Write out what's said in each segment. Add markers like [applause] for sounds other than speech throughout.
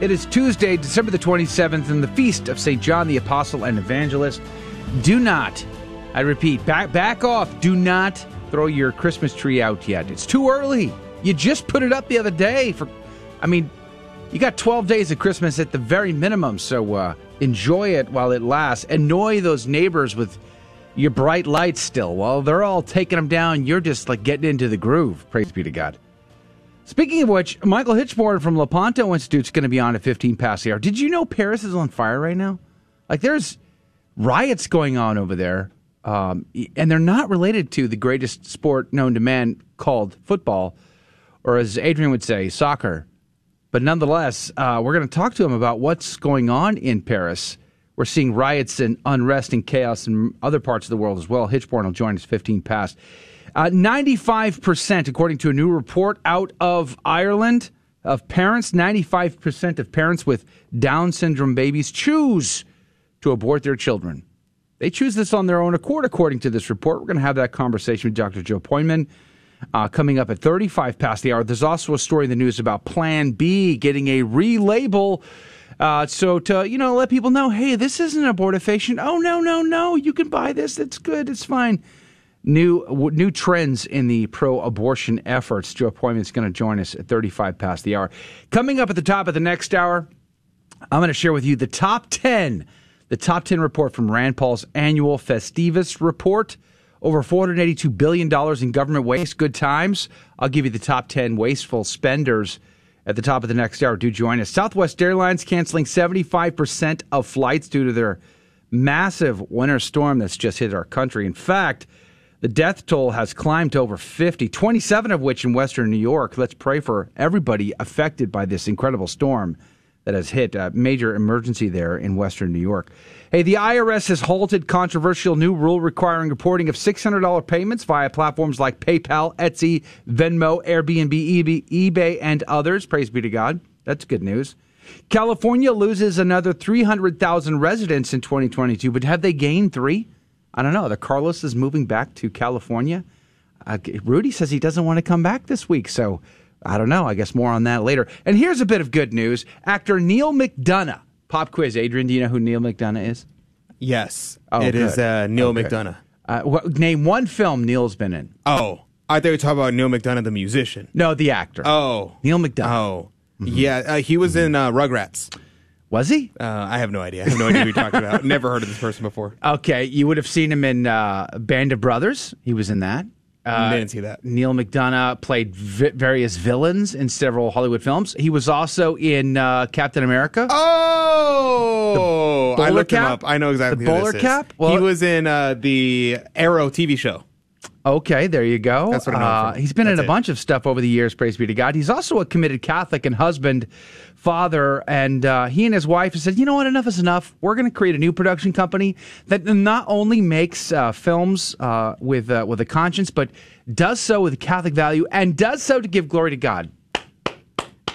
It is Tuesday, December the 27th, and the feast of St. John the Apostle and Evangelist. Do not, I repeat, back, back off. Do not throw your Christmas tree out yet. It's too early. You just put it up the other day. For, I mean, you got 12 days of Christmas at the very minimum, so uh, enjoy it while it lasts. Annoy those neighbors with your bright lights still. While they're all taking them down, you're just like getting into the groove. Praise be to God. Speaking of which, Michael Hichborn from Lepanto Institute is going to be on at 15 past the hour. Did you know Paris is on fire right now? Like there's riots going on over there, um, and they're not related to the greatest sport known to man called football, or as Adrian would say, soccer. But nonetheless, uh, we're going to talk to him about what's going on in Paris. We're seeing riots and unrest and chaos in other parts of the world as well. Hichborn will join us 15 past. Uh, 95%, according to a new report out of Ireland, of parents, 95% of parents with Down syndrome babies choose to abort their children. They choose this on their own accord, according to this report. We're going to have that conversation with Dr. Joe Pojman uh, coming up at 35 past the hour. There's also a story in the news about Plan B getting a relabel. Uh, so to you know let people know, hey, this isn't abortifacient. Oh no, no, no! You can buy this. It's good. It's fine new new trends in the pro-abortion efforts. Joe is going to join us at 35 past the hour. Coming up at the top of the next hour, I'm going to share with you the top 10, the top 10 report from Rand Paul's annual Festivus report. Over $482 billion in government waste. Good times. I'll give you the top 10 wasteful spenders at the top of the next hour. Do join us. Southwest Airlines canceling 75% of flights due to their massive winter storm that's just hit our country. In fact, the death toll has climbed to over 50, 27 of which in western New York. Let's pray for everybody affected by this incredible storm that has hit a major emergency there in western New York. Hey, the IRS has halted controversial new rule requiring reporting of $600 payments via platforms like PayPal, Etsy, Venmo, Airbnb, eBay, and others. Praise be to God. That's good news. California loses another 300,000 residents in 2022, but have they gained three? I don't know. The Carlos is moving back to California. Uh, Rudy says he doesn't want to come back this week, so I don't know. I guess more on that later. And here's a bit of good news: actor Neal McDonough. Pop quiz, Adrian. Do you know who Neal McDonough is? Yes, oh, it good. is uh, Neal okay. McDonough. Uh, what, name one film Neal's been in. Oh, I thought you were talking about Neil McDonough, the musician. No, the actor. Oh, Neal McDonough. Oh, mm-hmm. yeah, uh, he was mm-hmm. in uh, Rugrats. Was he? Uh, I have no idea. I have no idea who you're talking about. [laughs] Never heard of this person before. Okay, you would have seen him in uh, Band of Brothers. He was in that. Uh, didn't see that. Neal McDonough played vi- various villains in several Hollywood films. He was also in uh, Captain America. Oh, I looked cap? him up. I know exactly the bowler cap. Well, he was in uh, the Arrow TV show. Okay, there you go. That's what. Uh, he's been That's in a it. bunch of stuff over the years. Praise be to God. He's also a committed Catholic and husband father, and uh, he and his wife have said, you know what, enough is enough. We're going to create a new production company that not only makes uh, films uh, with uh, with a conscience, but does so with Catholic value and does so to give glory to God.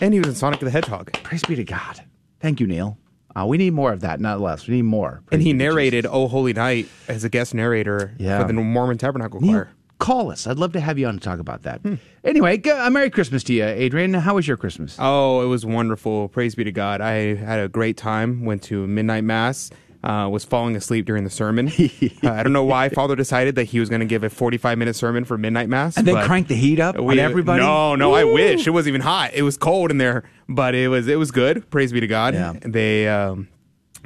And he was in Sonic the Hedgehog. Praise be to God. Thank you, Neal. Uh, we need more of that, not less. We need more. And he narrated. "Oh Holy Night" as a guest narrator yeah. for the Mormon Tabernacle Choir call us. I'd love to have you on to talk about that. Hmm. Anyway, uh, Merry Christmas to you, Adrian. How was your Christmas? Oh, it was wonderful. Praise be to God. I had a great time. Went to midnight mass. Uh, was falling asleep during the sermon. [laughs] uh, I don't know why Father decided that he was going to give a 45 minute sermon for midnight mass. And then crank the heat up we, on everybody? No, no, Woo! I wish. It wasn't even hot. It was cold in there, but it was it was good. Praise be to God. Yeah. They um,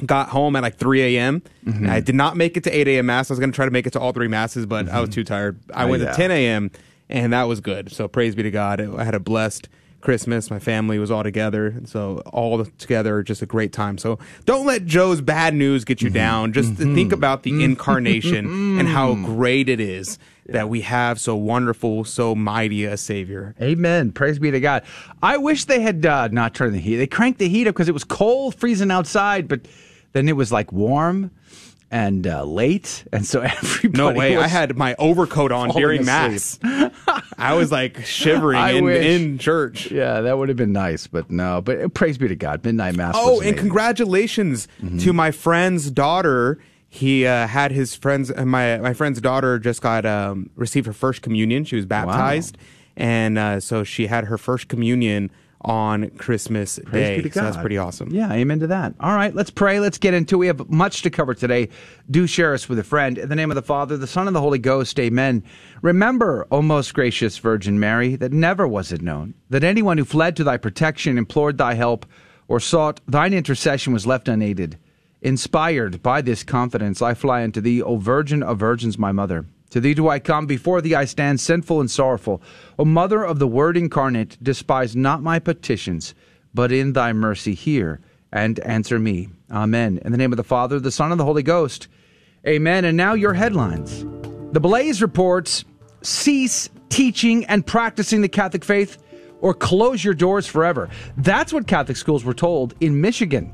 got home at like 3 a.m. Mm-hmm. I did not make it to 8 a.m. mass. I was going to try to make it to all three masses, but mm-hmm. I was mm-hmm. too tired. I oh, went yeah. to 10 a.m. and that was good. So praise be to God. I had a blessed Christmas. My family was all together. And so all together, just a great time. So don't let Joe's bad news get you mm-hmm. down. Just mm-hmm. think about the mm-hmm. incarnation and how great it is that we have so wonderful, so mighty a Savior. Amen. Praise be to God. I wish they had uh, not turned the heat. They cranked the heat up because it was cold, freezing outside, but then it was like warm and uh, late, and so [laughs] everybody. No way! I had my overcoat on during asleep. mass. I was like [laughs] shivering in, in church. Yeah, that would have been nice, but no. But praise be to God, midnight mass. Oh, and congratulations Mm-hmm. to my friend's daughter. He uh, had his friends. uh, My my friend's daughter just got um, received her first communion. She was baptized, and uh, so she had her first communion on Christmas Praise Day. So that's pretty awesome. Yeah, amen to that. All right, let's pray. Let's get into. it. We have much to cover today. Do share us with a friend. In the name of the Father, the Son, and the Holy Ghost. Amen. Remember, O most gracious Virgin Mary, that never was it known that anyone who fled to thy protection, implored thy help, or sought thine intercession was left unaided. Inspired by this confidence, I fly unto thee, O Virgin of Virgins, my mother. To thee do I come, before thee I stand sinful and sorrowful. O Mother of the Word incarnate, despise not my petitions, but in thy mercy hear and answer me. Amen. In the name of the Father, the Son, and the Holy Ghost. Amen. And now your headlines. The Blaze reports cease teaching and practicing the Catholic faith or close your doors forever. That's what Catholic schools were told in Michigan.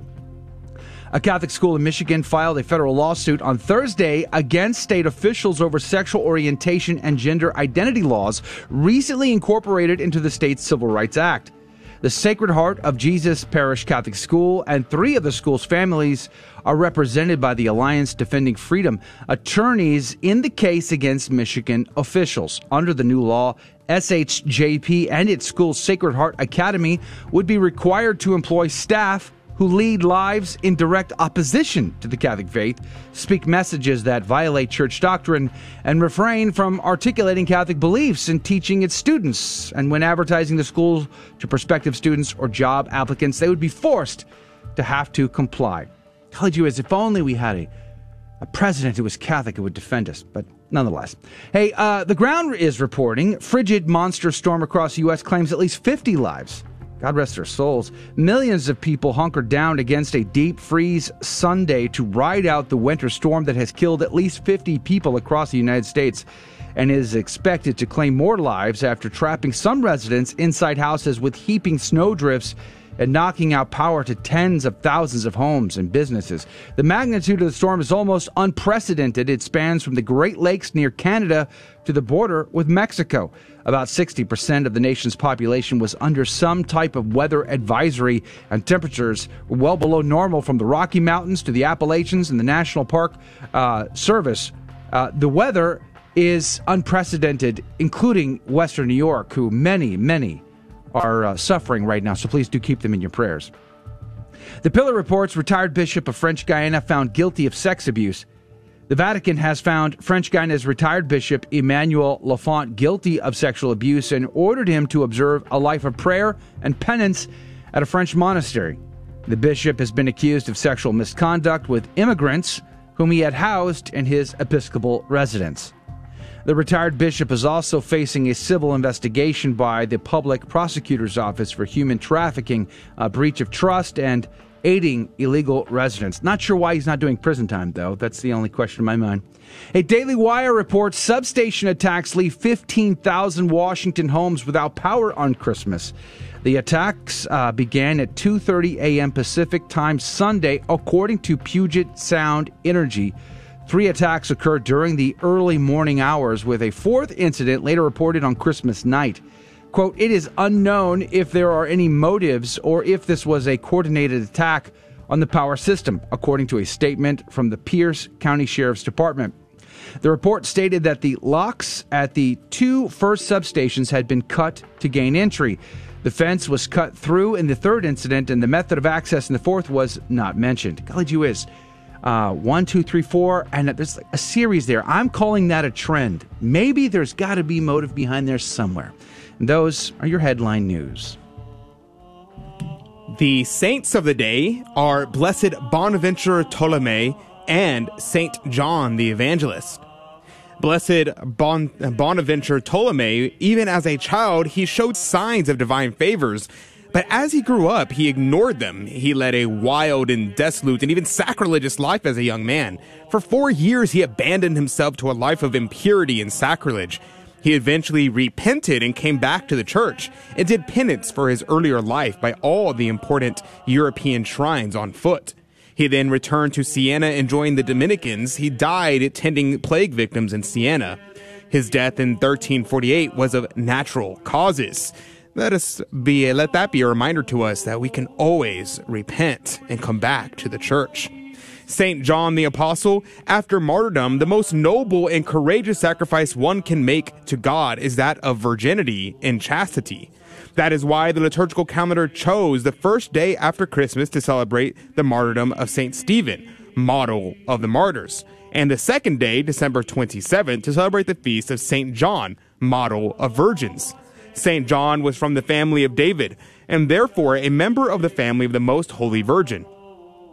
A Catholic school in Michigan filed a federal lawsuit on Thursday against state officials over sexual orientation and gender identity laws recently incorporated into the state's Civil Rights Act. The Sacred Heart of Jesus Parish Catholic School and three of the school's families are represented by the Alliance Defending Freedom, attorneys in the case against Michigan officials. Under the new law, SHJP and its school's Sacred Heart Academy would be required to employ staff who lead lives in direct opposition to the Catholic faith, speak messages that violate church doctrine, and refrain from articulating Catholic beliefs and teaching its students. And when advertising the school to prospective students or job applicants, they would be forced to have to comply. Told you as if only we had a, a president who was Catholic who would defend us, but nonetheless. Hey, uh, the ground is reporting frigid monster storm across the U.S. claims at least 50 lives. God rest their souls. Millions of people hunkered down against a deep freeze Sunday to ride out the winter storm that has killed at least 50 people across the United States and is expected to claim more lives after trapping some residents inside houses with heaping snowdrifts and knocking out power to tens of thousands of homes and businesses. The magnitude of the storm is almost unprecedented. It spans from the Great Lakes near Canada to the border with Mexico. About 60% of the nation's population was under some type of weather advisory, and temperatures were well below normal from the Rocky Mountains to the Appalachians and the National Park uh, Service. Uh, the weather is unprecedented, including Western New York, who many, many are uh, suffering right now, so please do keep them in your prayers. The Pillar reports retired Bishop of French Guiana found guilty of sex abuse. The Vatican has found French Guiana's retired bishop Emmanuel Lafont guilty of sexual abuse and ordered him to observe a life of prayer and penance at a French monastery. The bishop has been accused of sexual misconduct with immigrants whom he had housed in his episcopal residence. The retired bishop is also facing a civil investigation by the Public Prosecutor's Office for human trafficking, a breach of trust, and aiding illegal residents. Not sure why he's not doing prison time, though. That's the only question in my mind. A Daily Wire reports substation attacks leave 15,000 Washington homes without power on Christmas. The attacks uh, began at 2:30 a.m. Pacific Time Sunday, according to Puget Sound Energy. Three attacks occurred during the early morning hours, with a fourth incident later reported on Christmas night. Quote, it is unknown if there are any motives or if this was a coordinated attack on the power system, according to a statement from the Pierce County Sheriff's Department. The report stated that the locks at the two first substations had been cut to gain entry. The fence was cut through in the third incident, and the method of access in the fourth was not mentioned. Golly gee whiz. Uh, one, two, three, four, and there's a series there. I'm calling that a trend. Maybe there's got to be motive behind there somewhere. And those are your headline news. The saints of the day are Blessed Bonaventure Ptolemy and Saint John the Evangelist. Blessed bon- Bonaventure Ptolemy, even as a child, he showed signs of divine favors. But as he grew up, he ignored them. He led a wild and dissolute and even sacrilegious life as a young man. For four years, he abandoned himself to a life of impurity and sacrilege. He eventually repented and came back to the church and did penance for his earlier life by all the important European shrines on foot. He then returned to Siena and joined the Dominicans. He died tending plague victims in Siena. His death in 1348 was of natural causes. Let us be let that be a reminder to us that we can always repent and come back to the church. St. John the Apostle, after martyrdom, the most noble and courageous sacrifice one can make to God is that of virginity and chastity. That is why the liturgical calendar chose the first day after Christmas to celebrate the martyrdom of St. Stephen, model of the martyrs, and the second day, December 27th, to celebrate the feast of St. John, model of virgins. St. John was from the family of David, and therefore a member of the family of the Most Holy Virgin.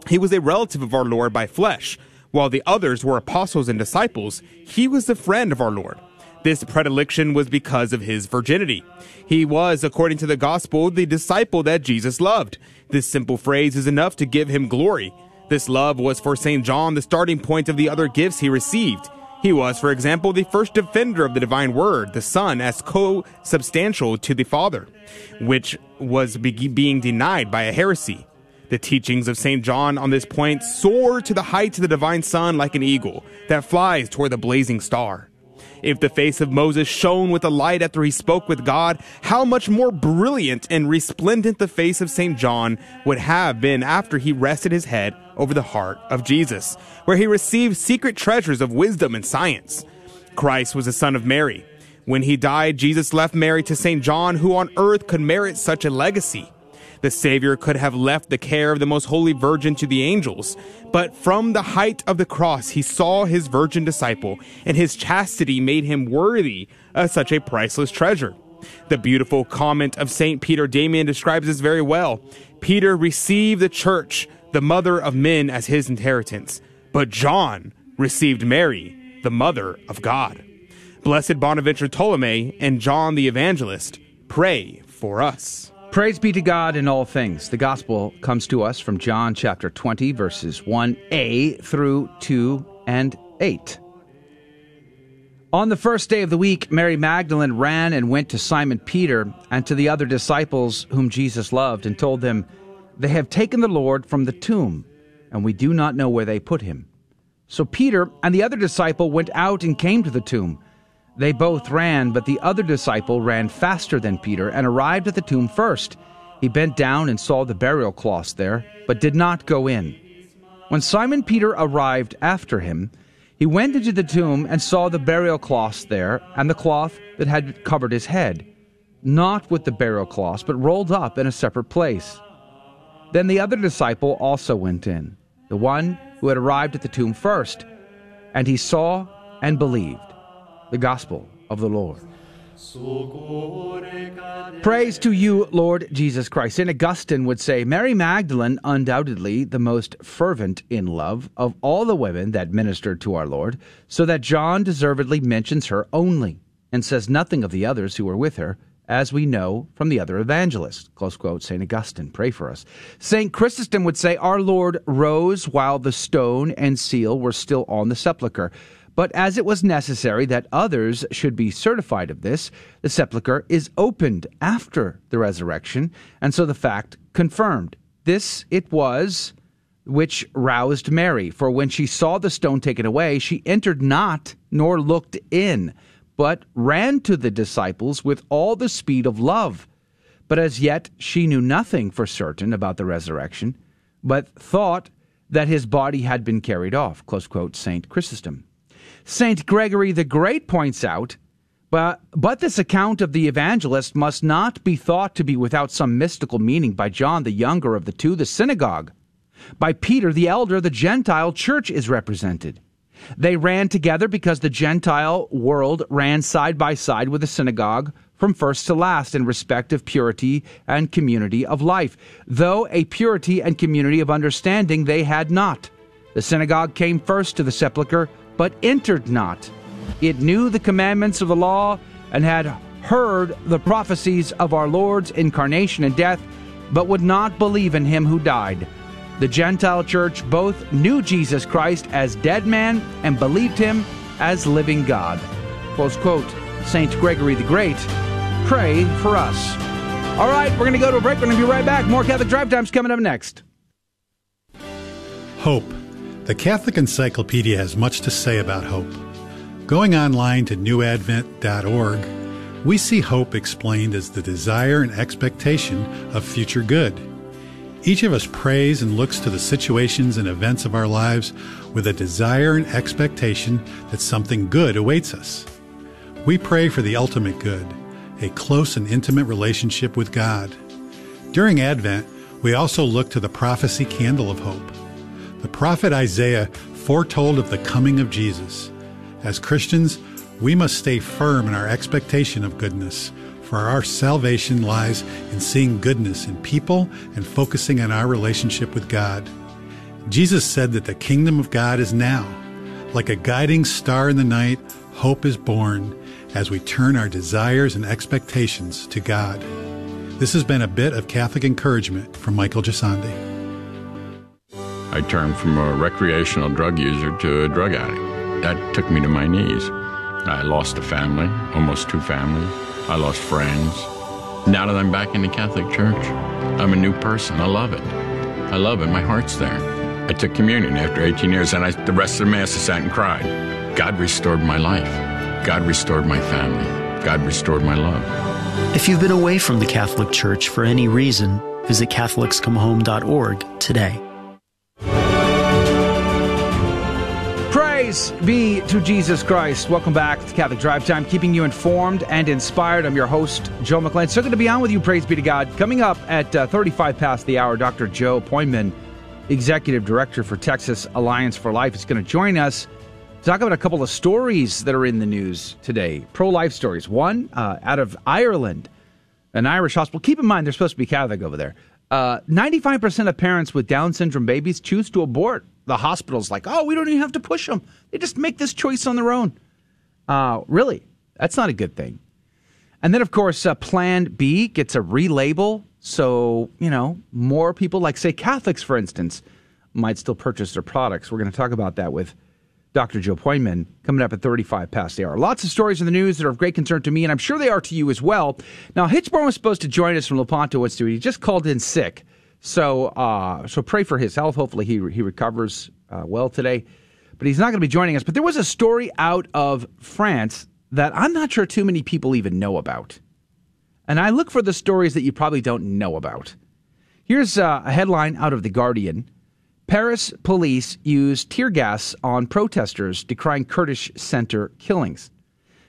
He was a relative of our Lord by flesh. While the others were apostles and disciples, he was the friend of our Lord. This predilection was because of his virginity. He was, according to the gospel, the disciple that Jesus loved. This simple phrase is enough to give him glory. This love was for St. John the starting point of the other gifts he received. He was, for example, the first defender of the divine word, the Son, as co substantial to the Father, which was be- being denied by a heresy. The teachings of St. John on this point soar to the heights of the divine Son like an eagle that flies toward the blazing star. If the face of Moses shone with a light after he spoke with God, how much more brilliant and resplendent the face of St. John would have been after he rested his head over the heart of Jesus, where he received secret treasures of wisdom and science. Christ was the son of Mary. When he died, Jesus left Mary to St. John, who on earth could merit such a legacy. The Savior could have left the care of the Most Holy Virgin to the angels, but from the height of the cross he saw his virgin disciple, and his chastity made him worthy of such a priceless treasure. The beautiful comment of St. Peter Damian describes this very well. Peter received the church, the mother of men, as his inheritance, but John received Mary, the mother of God. Blessed Bonaventure Ptolemy and John the Evangelist, pray for us. Praise be to God in all things. The gospel comes to us from John chapter 20, verses 1a through 2 and 8. On the first day of the week, Mary Magdalene ran and went to Simon Peter and to the other disciples whom Jesus loved and told them, They have taken the Lord from the tomb, and we do not know where they put him. So Peter and the other disciple went out and came to the tomb. They both ran, but the other disciple ran faster than Peter and arrived at the tomb first. He bent down and saw the burial cloths there, but did not go in. When Simon Peter arrived after him, he went into the tomb and saw the burial cloths there, and the cloth that had covered his head, not with the burial cloths, but rolled up in a separate place. Then the other disciple also went in, the one who had arrived at the tomb first, and he saw and believed the gospel of the Lord. Praise to you, Lord Jesus Christ. St. Augustine would say Mary Magdalene, undoubtedly the most fervent in love of all the women that ministered to our Lord, so that John deservedly mentions her only, and says nothing of the others who were with her, as we know from the other evangelists. Close quote, St. Augustine. Pray for us. St. Chrysostom would say, Our Lord rose while the stone and seal were still on the sepulchre. But as it was necessary that others should be certified of this, the sepulchre is opened after the resurrection, and so the fact confirmed. This it was which roused Mary, for when she saw the stone taken away, she entered not, nor looked in, but ran to the disciples with all the speed of love. But as yet she knew nothing for certain about the resurrection, but thought that his body had been carried off. Close quote, St. Chrysostom. St. Gregory the Great points out, but, but this account of the evangelist must not be thought to be without some mystical meaning by John the younger of the two, the synagogue. By Peter the elder, the Gentile church is represented. They ran together because the Gentile world ran side by side with the synagogue from first to last in respect of purity and community of life, though a purity and community of understanding they had not. The synagogue came first to the sepulchre but entered not. It knew the commandments of the law and had heard the prophecies of our Lord's incarnation and death, but would not believe in him who died. The Gentile church both knew Jesus Christ as dead man and believed him as living God. Close quote. St. Gregory the Great, pray for us. All right, we're going to go to a break. We're going to be right back. More Catholic Drive Times coming up next. Hope. The Catholic Encyclopedia has much to say about hope. Going online to newadvent.org, we see hope explained as the desire and expectation of future good. Each of us prays and looks to the situations and events of our lives with a desire and expectation that something good awaits us. We pray for the ultimate good, a close and intimate relationship with God. During Advent, we also look to the prophecy candle of hope. The prophet Isaiah foretold of the coming of Jesus. As Christians, we must stay firm in our expectation of goodness, for our salvation lies in seeing goodness in people and focusing on our relationship with God. Jesus said that the kingdom of God is now. Like a guiding star in the night, hope is born as we turn our desires and expectations to God. This has been a bit of Catholic encouragement from Michael Gisandi. I turned from a recreational drug user to a drug addict. That took me to my knees. I lost a family, almost two families. I lost friends. Now that I'm back in the Catholic Church, I'm a new person. I love it. I love it. My heart's there. I took communion after 18 years, and I, the rest of the Mass I sat and cried. God restored my life. God restored my family. God restored my love. If you've been away from the Catholic Church for any reason, visit CatholicsComeHome.org today. Be to Jesus Christ. Welcome back to Catholic Drive Time, keeping you informed and inspired. I'm your host, Joe McClain. So good to be on with you. Praise be to God. Coming up at uh, 35 past the hour, Dr. Joe Pojman, Executive Director for Texas Alliance for Life, is going to join us to talk about a couple of stories that are in the news today. Pro life stories. One uh, out of Ireland, an Irish hospital. Keep in mind, they're supposed to be Catholic over there. Uh, 95% of parents with Down syndrome babies choose to abort the hospital's like, oh, we don't even have to push them. They just make this choice on their own. Uh, really, that's not a good thing. And then, of course, uh, Plan B gets a relabel. So, you know, more people, like, say, Catholics, for instance, might still purchase their products. We're going to talk about that with Dr. Joe Pojman coming up at 35 past the hour. Lots of stories in the news that are of great concern to me, and I'm sure they are to you as well. Now, Hichborn was supposed to join us from Lepanto Studio. He just called in sick. So, uh, so pray for his health. Hopefully, he he recovers uh, well today. But he's not going to be joining us. But there was a story out of France that I'm not sure too many people even know about. And I look for the stories that you probably don't know about. Here's uh, a headline out of The Guardian Paris police use tear gas on protesters decrying Kurdish center killings.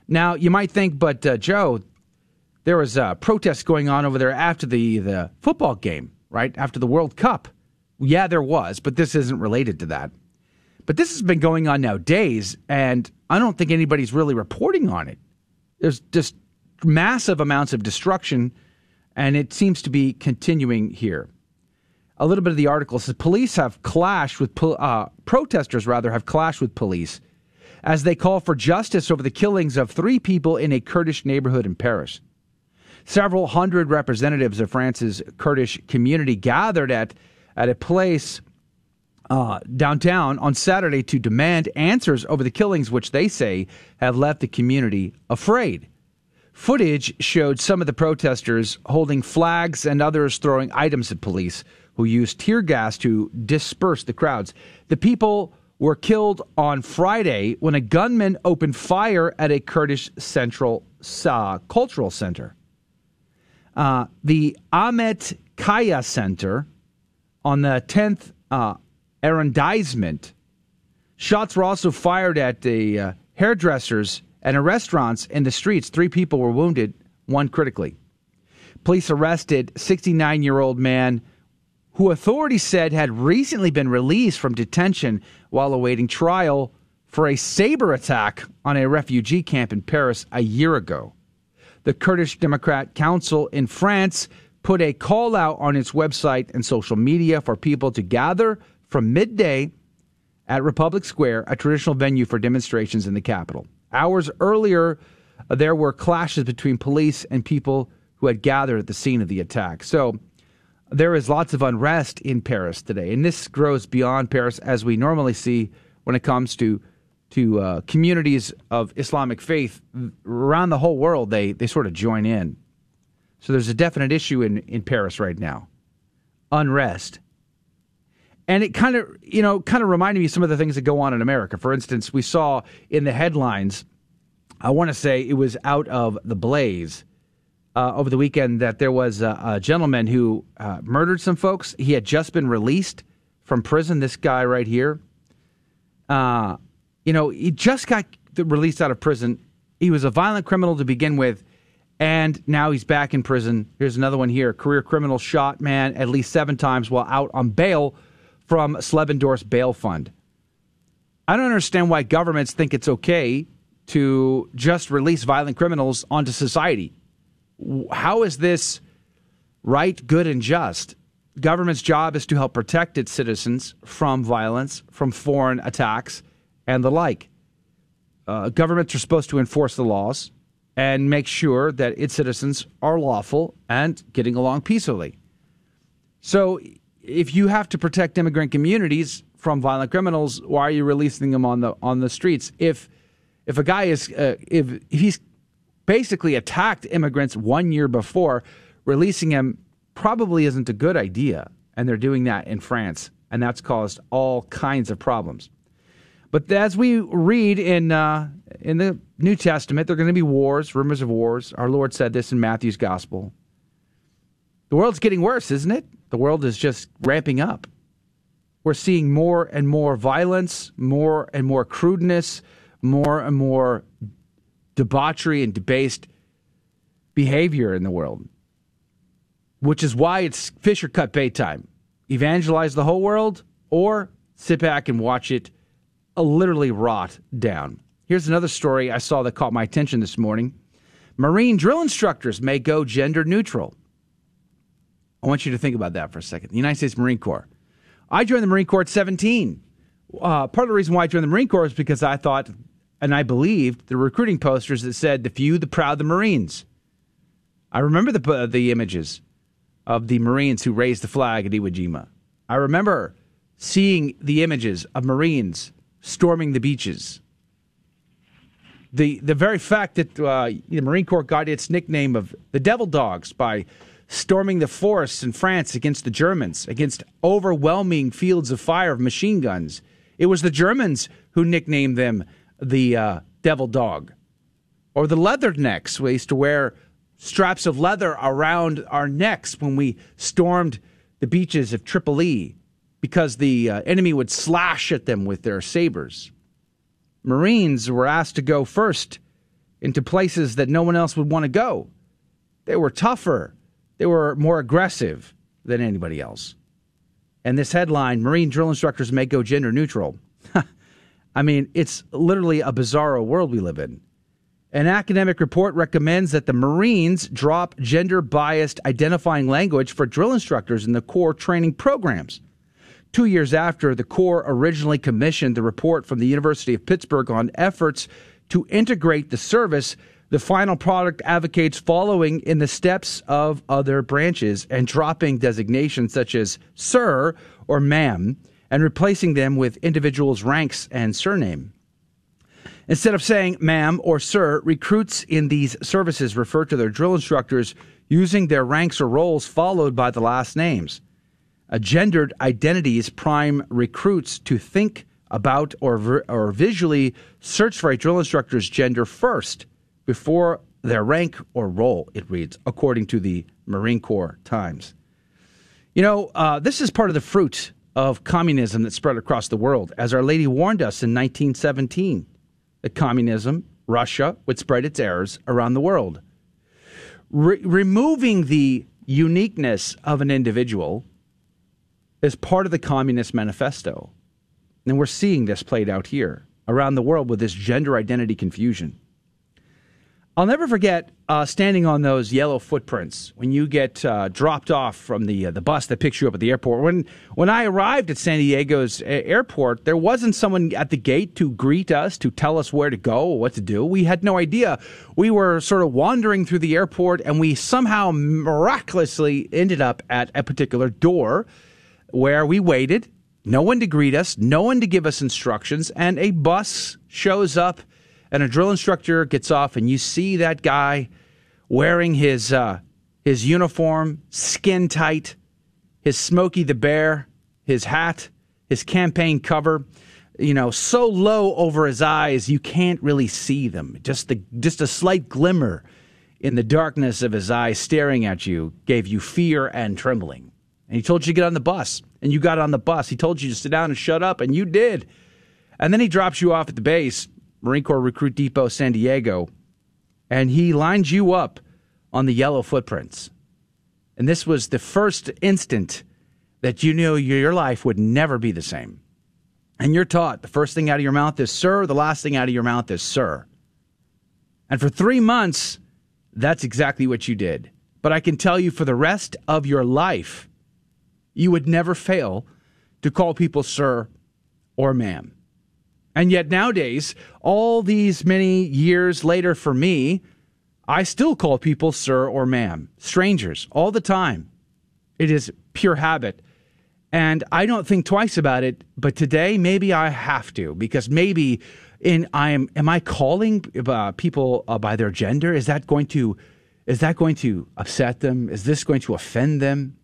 Now, you might think, but uh, Joe, there was a protest going on over there after the, the football game right? After the World Cup. Yeah, there was, but this isn't related to that. But this has been going on now days, and I don't think anybody's really reporting on it. There's just massive amounts of destruction, and it seems to be continuing here. A little bit of the article says police have clashed with uh, protesters, rather have clashed with police as they call for justice over the killings of three people in a Kurdish neighborhood in Paris. Several hundred representatives of France's Kurdish community gathered at, at a place uh, downtown on Saturday to demand answers over the killings, which they say have left the community afraid. Footage showed some of the protesters holding flags and others throwing items at police who used tear gas to disperse the crowds. The people were killed on Friday when a gunman opened fire at a Kurdish central uh, cultural center. Uh, the Ahmet Kaya Center on the 10th uh, arrondissement. Shots were also fired at the uh, hairdressers and restaurants in the streets. Three people were wounded, one critically. Police arrested 69 year old man who authorities said had recently been released from detention while awaiting trial for a saber attack on a refugee camp in Paris a year ago. The Kurdish Democrat Council in France put a call out on its website and social media for people to gather from midday at Republic Square, a traditional venue for demonstrations in the capital. Hours earlier, there were clashes between police and people who had gathered at the scene of the attack. So there is lots of unrest in Paris today, and this grows beyond Paris as we normally see when it comes to to uh, communities of Islamic faith around the whole world, they, they sort of join in. So there's a definite issue in, in Paris right now unrest. And it kind of, you know, kind of reminded me of some of the things that go on in America. For instance, we saw in the headlines, I want to say it was out of the Blaze uh, over the weekend that there was a, a gentleman who uh, murdered some folks. He had just been released from prison. This guy right here, uh, you know, he just got released out of prison. He was a violent criminal to begin with, and now he's back in prison. Here's another one here: career criminal shot man at least seven times while out on bail from Slevendorf's bail fund. I don't understand why governments think it's okay to just release violent criminals onto society. How is this right, good, and just? Government's job is to help protect its citizens from violence, from foreign attacks, and the like. Uh, governments are supposed to enforce the laws and make sure that its citizens are lawful and getting along peacefully. So, if you have to protect immigrant communities from violent criminals, why are you releasing them on the on the streets? If if a guy is uh, if, if he's basically attacked immigrants one year before, releasing him probably isn't a good idea. And they're doing that in France, and that's caused all kinds of problems. But as we read in uh, in the New Testament, there are going to be wars, rumors of wars. Our Lord said this in Matthew's Gospel. The world's getting worse, isn't it? The world is just ramping up. We're seeing more and more violence, more and more crudeness, more and more debauchery and debased behavior in the world, which is why it's fish or cut bait time. Evangelize the whole world or sit back and watch it literally rot down. Here's another story I saw that caught my attention this morning. Marine drill instructors may go gender neutral. I want you to think about that for a second. The United States Marine Corps. I joined the Marine Corps at 17. Uh, part of the reason why I joined the Marine Corps is because I thought and I believed the recruiting posters that said "the few, the proud, the Marines." I remember the uh, the images of the Marines who raised the flag at Iwo Jima. I remember seeing the images of Marines storming the beaches. The the very fact that uh, the Marine Corps got its nickname of the Devil Dogs by storming the forests in France against the Germans, against overwhelming fields of fire of machine guns. It was the Germans who nicknamed them the uh, devil dog, or the leathernecks. We used to wear straps of leather around our necks when we stormed the beaches of Tripoli because the uh, enemy would slash at them with their sabers. Marines were asked to go first into places that no one else would want to go. They were tougher, they were more aggressive than anybody else. And this headline Marine drill instructors may go gender neutral. I mean, it's literally a bizarro world we live in. An academic report recommends that the Marines drop gender biased identifying language for drill instructors in the Corps training programs. Two years after the Corps originally commissioned the report from the University of Pittsburgh on efforts to integrate the service, the final product advocates following in the steps of other branches and dropping designations such as sir or ma'am and replacing them with individuals' ranks and surname. Instead of saying ma'am or sir, recruits in these services refer to their drill instructors using their ranks or roles followed by the last names. A gendered identities prime recruits to think about or, or visually search for a drill instructor's gender first before their rank or role, it reads, according to the Marine Corps Times. You know, uh, this is part of the fruit of communism that spread across the world, as Our Lady warned us in 1917 that communism, Russia, would spread its errors around the world. Re- removing the uniqueness of an individual is part of the Communist Manifesto. And we're seeing this played out here around the world with this gender identity confusion. I'll never forget uh, standing on those yellow footprints when you get uh, dropped off from the uh, the bus that picks you up at the airport. When when I arrived at San Diego's airport, there wasn't someone at the gate to greet us, to tell us where to go or what to do. We had no idea. We were sort of wandering through the airport, and we somehow miraculously ended up at a particular door where we waited. No one to greet us, no one to give us instructions, and a bus shows up and a drill instructor gets off, and you see that guy wearing his uh, his uniform, skin tight, his Smokey the Bear, his hat, his campaign cover, you know, so low over his eyes you can't really see them. Just the just a slight glimmer in the darkness of his eyes staring at you gave you fear and trembling. And he told you to get on the bus, and you got on the bus. He told you to sit down and shut up, and you did. And then he drops you off at the base, Marine Corps Recruit Depot, San Diego, and he lines you up on the yellow footprints. And this was the first instant that you knew your life would never be the same. And you're taught the first thing out of your mouth is sir, the last thing out of your mouth is sir. And for three months, that's exactly what you did. But I can tell you for the rest of your life, you would never fail to call people sir or ma'am. And yet nowadays, all these many years later for me, I still call people sir or ma'am, strangers, all the time. It is pure habit. And I don't think twice about it, but today maybe I have to because maybe in I am am I calling uh, people uh, by their gender? Is that going to is that going to upset them? Is this going to offend them?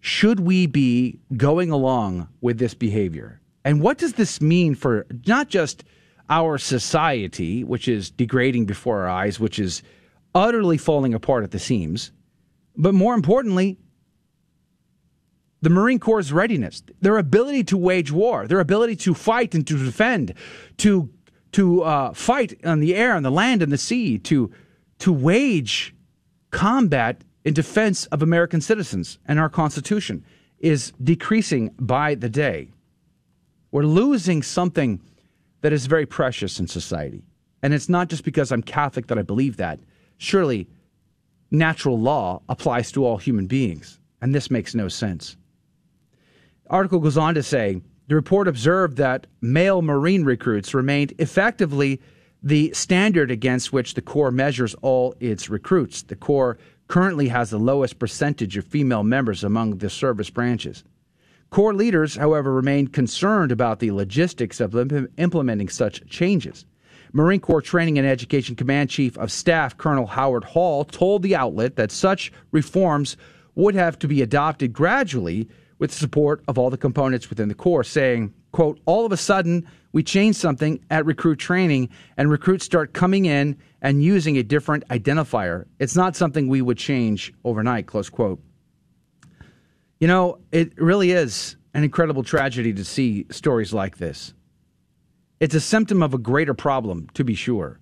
Should we be going along with this behavior? And what does this mean for not just our society, which is degrading before our eyes, which is utterly falling apart at the seams, but more importantly, the Marine Corps' readiness, their ability to wage war, their ability to fight and to defend, to to uh, fight on the air, on the land, and the sea, to to wage combat in defense of American citizens and our Constitution is decreasing by the day. We're losing something that is very precious in society. And it's not just because I'm Catholic that I believe that. Surely natural law applies to all human beings, and this makes no sense. The article goes on to say the report observed that male Marine recruits remained effectively the standard against which the Corps measures all its recruits. The Corps currently has the lowest percentage of female members among the service branches. Corps leaders, however, remained concerned about the logistics of implementing such changes. Marine Corps Training and Education Command Chief of Staff Colonel Howard Hall told the outlet that such reforms would have to be adopted gradually with the support of all the components within the Corps, saying, quote, all of a sudden we change something at recruit training and recruits start coming in and using a different identifier. It's not something we would change overnight, close quote. You know, it really is an incredible tragedy to see stories like this. It's a symptom of a greater problem, to be sure.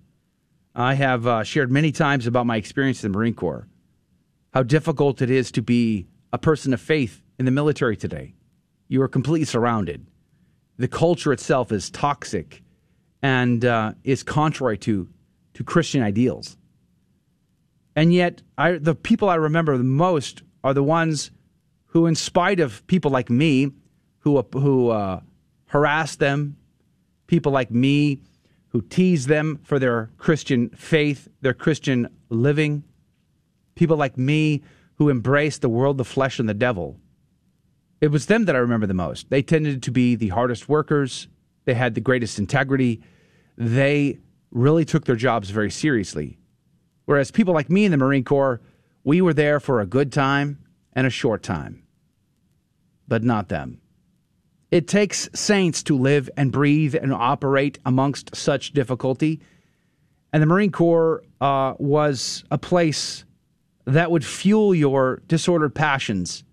I have uh, shared many times about my experience in the Marine Corps, how difficult it is to be a person of faith in the military today. You are completely surrounded. The culture itself is toxic and uh, is contrary to, to Christian ideals. And yet, I, the people I remember the most are the ones who, in spite of people like me who, who uh, harass them, people like me who tease them for their Christian faith, their Christian living, people like me who embrace the world, the flesh, and the devil. It was them that I remember the most. They tended to be the hardest workers, they had the greatest integrity, they really took their jobs very seriously. Whereas people like me in the Marine Corps, we were there for a good time and a short time but not them. It takes saints to live and breathe and operate amongst such difficulty. And the Marine Corps uh, was a place that would fuel your disordered passions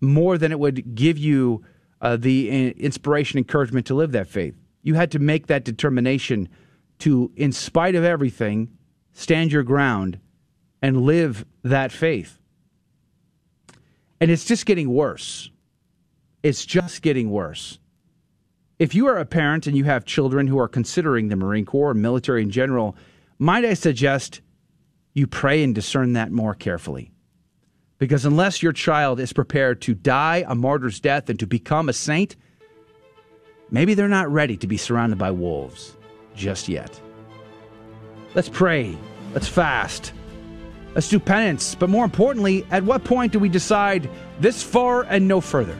more than it would give you uh, the uh, inspiration, encouragement to live that faith. You had to make that determination to, in spite of everything, stand your ground and live that faith. And it's just getting worse. It's just getting worse. If you are a parent and you have children who are considering the Marine Corps or military in general, might I suggest you pray and discern that more carefully? Because unless your child is prepared to die a martyr's death and to become a saint, maybe they're not ready to be surrounded by wolves just yet. Let's pray. Let's fast. Let's penance. But more importantly, at what point do we decide this far and no further?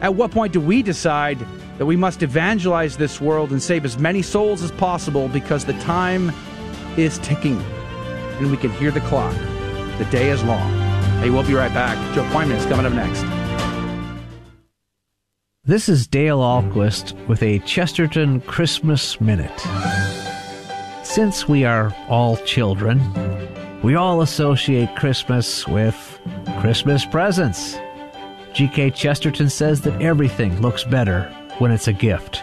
At what point do we decide that we must evangelize this world and save as many souls as possible because the time is ticking and we can hear the clock? The day is long. Hey, we'll be right back. Joe Pojman is coming up next. This is Dale Ahlquist with a Chesterton Christmas Minute. Since we are all children, we all associate Christmas with Christmas presents. G.K. Chesterton says that everything looks better when it's a gift.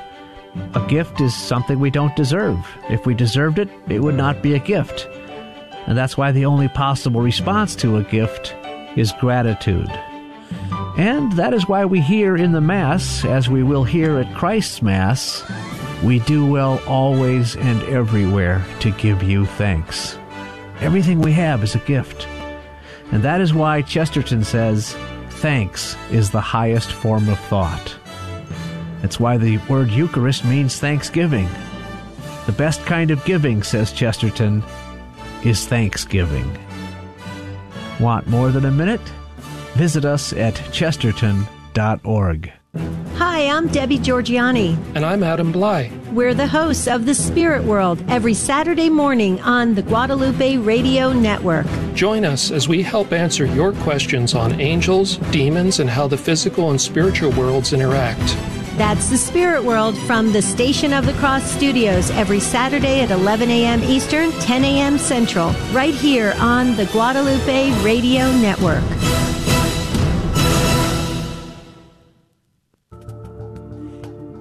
A gift is something we don't deserve. If we deserved it, it would not be a gift. And that's why the only possible response to a gift is gratitude. And that is why we hear in the Mass, as we will hear at Christ's Mass, we do well always and everywhere to give you thanks. Everything we have is a gift. And that is why Chesterton says, thanks is the highest form of thought. That's why the word Eucharist means thanksgiving. The best kind of giving, says Chesterton, is thanksgiving. Want more than a minute? Visit us at chesterton.org. Hi, I'm Debbie Georgianni. And I'm Adam Blai. We're the hosts of The Spirit World every Saturday morning on the Guadalupe Radio Network. Join us as we help answer your questions on angels, demons, and how the physical and spiritual worlds interact. That's The Spirit World from the Station of the Cross studios every Saturday at 11 a.m. Eastern, 10 a.m. Central, right here on the Guadalupe Radio Network.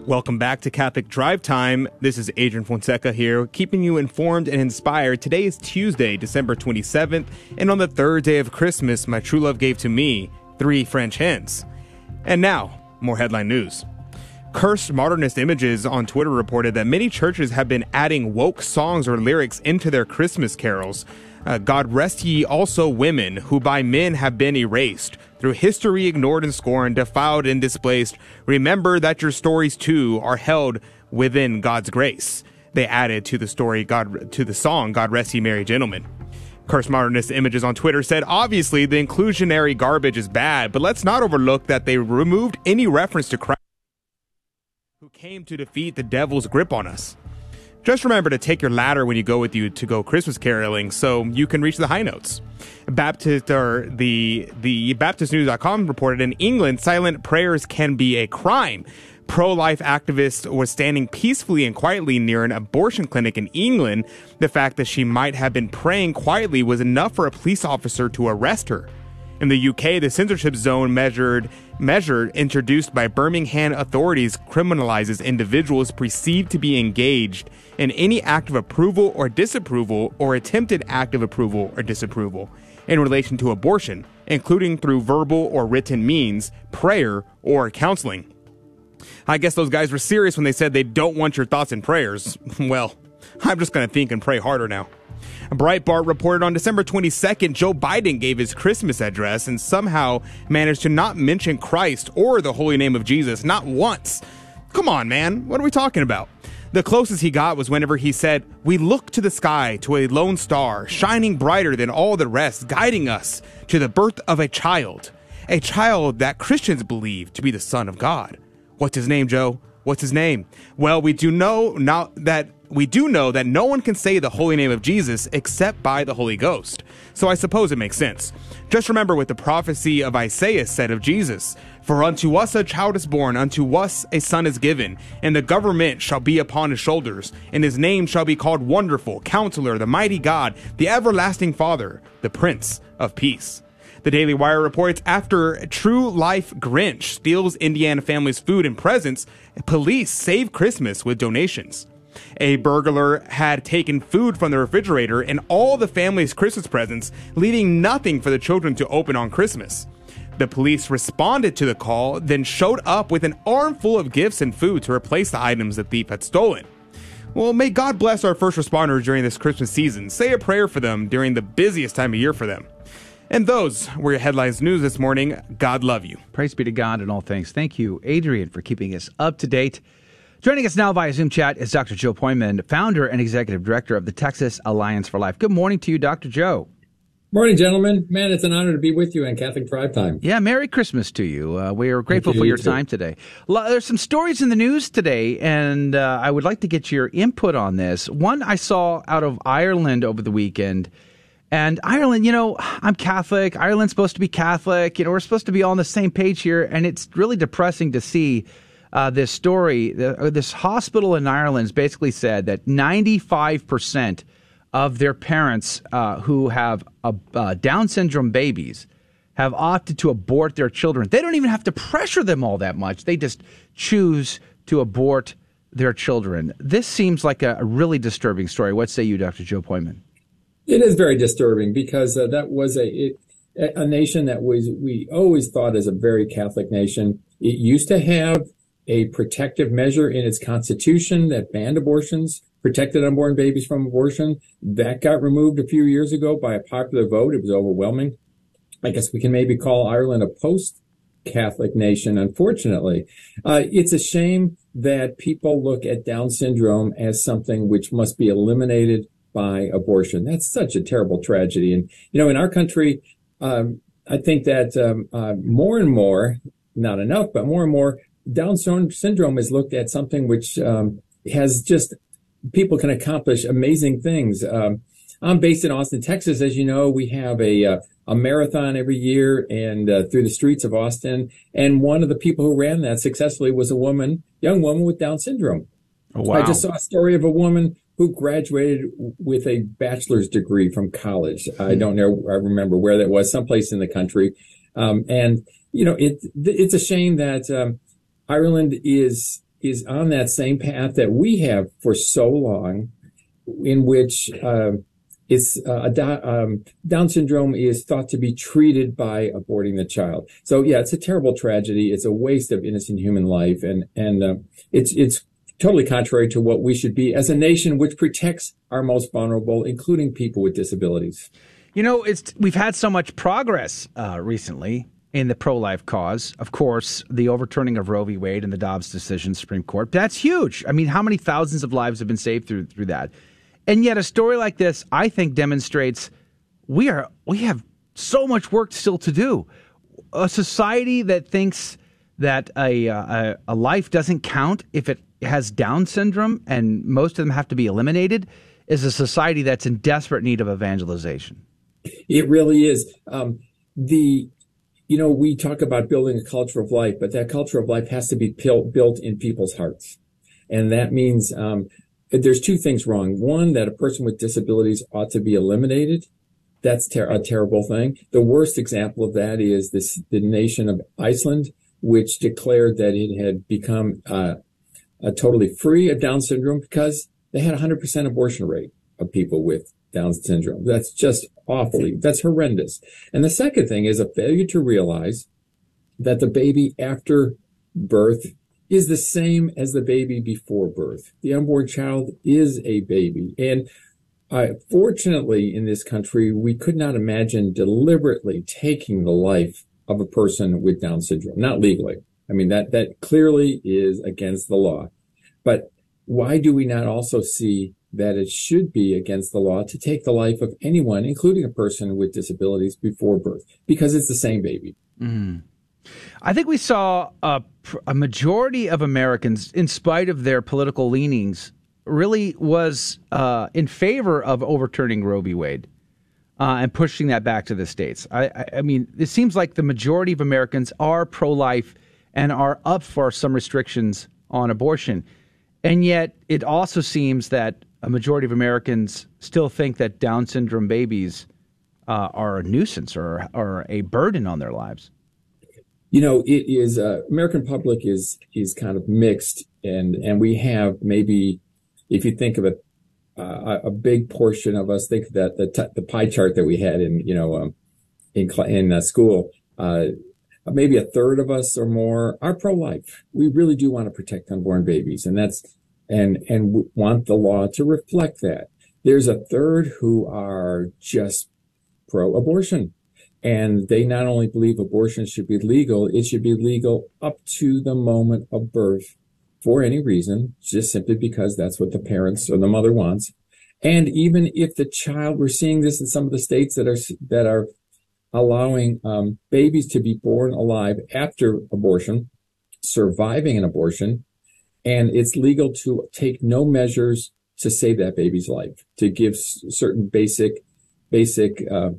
Welcome back to Catholic Drive Time. This is Adrian Fonseca here, keeping you informed and inspired. Today is Tuesday, December 27th, and on the third day of Christmas, my true love gave to me three French hens. And now, more headline news. Cursed Modernist Images on Twitter reported that many churches have been adding woke songs or lyrics into their Christmas carols. Uh, God rest ye also women who by men have been erased, through history ignored and scorned, defiled and displaced. Remember that your stories too are held within God's grace. They added to the story God to the song God rest ye merry gentlemen. Cursed Modernist Images on Twitter said, obviously the inclusionary garbage is bad, but let's not overlook that they removed any reference to Christ who came to defeat the devil's grip on us. Just remember to take your ladder when you go with you to go Christmas caroling so you can reach the high notes. Baptist or the the BaptistNews.com reported in England, silent prayers can be a crime. Pro-life activist was standing peacefully and quietly near an abortion clinic in England. The fact that she might have been praying quietly was enough for a police officer to arrest her. In the UK, the censorship zone measured measure introduced by Birmingham authorities criminalizes individuals perceived to be engaged in any act of approval or disapproval or attempted act of approval or disapproval in relation to abortion, including through verbal or written means, prayer, or counseling. I guess those guys were serious when they said they don't want your thoughts and prayers. [laughs] Well, I'm just going to think and pray harder now. Breitbart reported on December 22nd, Joe Biden gave his Christmas address and somehow managed to not mention Christ or the holy name of Jesus, not once. Come on, man, what are we talking about? The closest he got was whenever he said, We look to the sky to a lone star, shining brighter than all the rest, guiding us to the birth of a child. A child that Christians believe to be the Son of God. What's his name, Joe? What's his name? Well, we do know now that we do know that no one can say the holy name of Jesus except by the Holy Ghost. So I suppose it makes sense. Just remember what the prophecy of Isaiah said of Jesus For unto us a child is born, unto us a son is given, and the government shall be upon his shoulders, and his name shall be called Wonderful, Counselor, the Mighty God, the Everlasting Father, the Prince of Peace. The Daily Wire reports after True Life Grinch steals Indiana family's food and presents, police save Christmas with donations. A burglar had taken food from the refrigerator and all the family's Christmas presents, leaving nothing for the children to open on Christmas. The police responded to the call, then showed up with an armful of gifts and food to replace the items the thief had stolen. Well, may God bless our first responders during this Christmas season. Say a prayer for them during the busiest time of year for them. And those were your headlines news this morning. God love you. Praise be to God in all things. Thank you, Adrian, for keeping us up to date. Joining us now via Zoom chat is Dr. Joe Pojman, founder and executive director of the Texas Alliance for Life. Good morning to you, Dr. Joe. Morning, gentlemen. Man, it's an honor to be with you on Catholic Drive Time. Yeah, Merry Christmas to you. Uh, we are grateful for your time today. There's some stories in the news today, and uh, I would like to get your input on this. One I saw out of Ireland over the weekend. And Ireland, you know, I'm Catholic. Ireland's supposed to be Catholic. You know, we're supposed to be all on the same page here. And it's really depressing to see uh, this story. The, uh, this hospital in Ireland basically said that 95% of their parents uh, who have a, uh, Down syndrome babies have opted to abort their children. They don't even have to pressure them all that much. They just choose to abort their children. This seems like a, a really disturbing story. What say you, Dr. Joe Pojman? It is very disturbing because uh, that was a it, a nation that was we always thought as a very Catholic nation. It used to have a protective measure in its constitution that banned abortions, protected unborn babies from abortion. That got removed a few years ago by a popular vote. It was overwhelming. I guess we can maybe call Ireland a post Catholic nation, unfortunately. Uh, it's a shame that people look at Down syndrome as something which must be eliminated by abortion. That's such a terrible tragedy. And, you know, in our country, um, I think that um, uh, more and more, not enough, but more and more, Down syndrome is looked at something which um, has just people can accomplish amazing things. Um, I'm based in Austin, Texas. As you know, we have a uh, a marathon every year and uh, through the streets of Austin. And one of the people who ran that successfully was a woman, young woman with Down syndrome. Oh, wow. I just saw a story of a woman who graduated with a bachelor's degree from college. I hmm. don't know, I remember where that was, someplace in the country. Um, and you know, it it's a shame that um, Ireland is is on that same path that we have for so long, in which uh, it's uh, um, Down syndrome is thought to be treated by aborting the child. So yeah, it's a terrible tragedy. It's a waste of innocent human life, and and uh, it's it's totally contrary to what we should be as a nation which protects our most vulnerable, including people with disabilities. You know, it's we've had so much progress uh, recently in the pro-life cause. Of course, the overturning of Roe v. Wade and the Dobbs decision, Supreme Court. That's huge. I mean, how many thousands of lives have been saved through through that? And yet, a story like this, I think, demonstrates we are we have so much work still to do. A society that thinks that a, a, a life doesn't count if it has Down syndrome, and most of them have to be eliminated, is a society that's in desperate need of evangelization. It really is. Um, the you know we talk about building a culture of life, but that culture of life has to be built in people's hearts, and that means um, there's two things wrong. One, that a person with disabilities ought to be eliminated. That's ter- a terrible thing. The worst example of that is this, the nation of Iceland, which declared that it had become uh, totally free of Down syndrome because they had 100% abortion rate of people with Down syndrome. That's just awfully, that's horrendous. And the second thing is a failure to realize that the baby after birth is the same as the baby before birth. The unborn child is a baby. And uh, fortunately, in this country, we could not imagine deliberately taking the life of a person with Down syndrome, not legally. I mean, that, that clearly is against the law. But why do we not also see that it should be against the law to take the life of anyone, including a person with disabilities, before birth? Because it's the same baby. Mm. I think we saw a, a majority of Americans, in spite of their political leanings, really was uh, in favor of overturning Roe v. Wade uh, and pushing that back to the states. I, I, I, mean, it seems like the majority of Americans are pro life and are up for some restrictions on abortion. And yet, it also seems that a majority of Americans still think that Down syndrome babies uh, are a nuisance or, or a burden on their lives you know, it is uh, American public is is kind of mixed, and and we have maybe, if you think of it, uh, a big portion of us think that the t- the pie chart that we had in you know um, in cl- in uh, school, uh, maybe a third of us or more are pro life. We really do want to protect unborn babies, and that's and and want the law to reflect that. There's a third who are just pro abortion and they not only believe abortion should be legal, it should be legal up to the moment of birth for any reason, just simply because that's what the parents or the mother wants. And even if the child, we're seeing this in some of the states that are, that are allowing um, babies to be born alive after abortion, surviving an abortion, and it's legal to take no measures to save that baby's life, to give certain basic, basic, uh,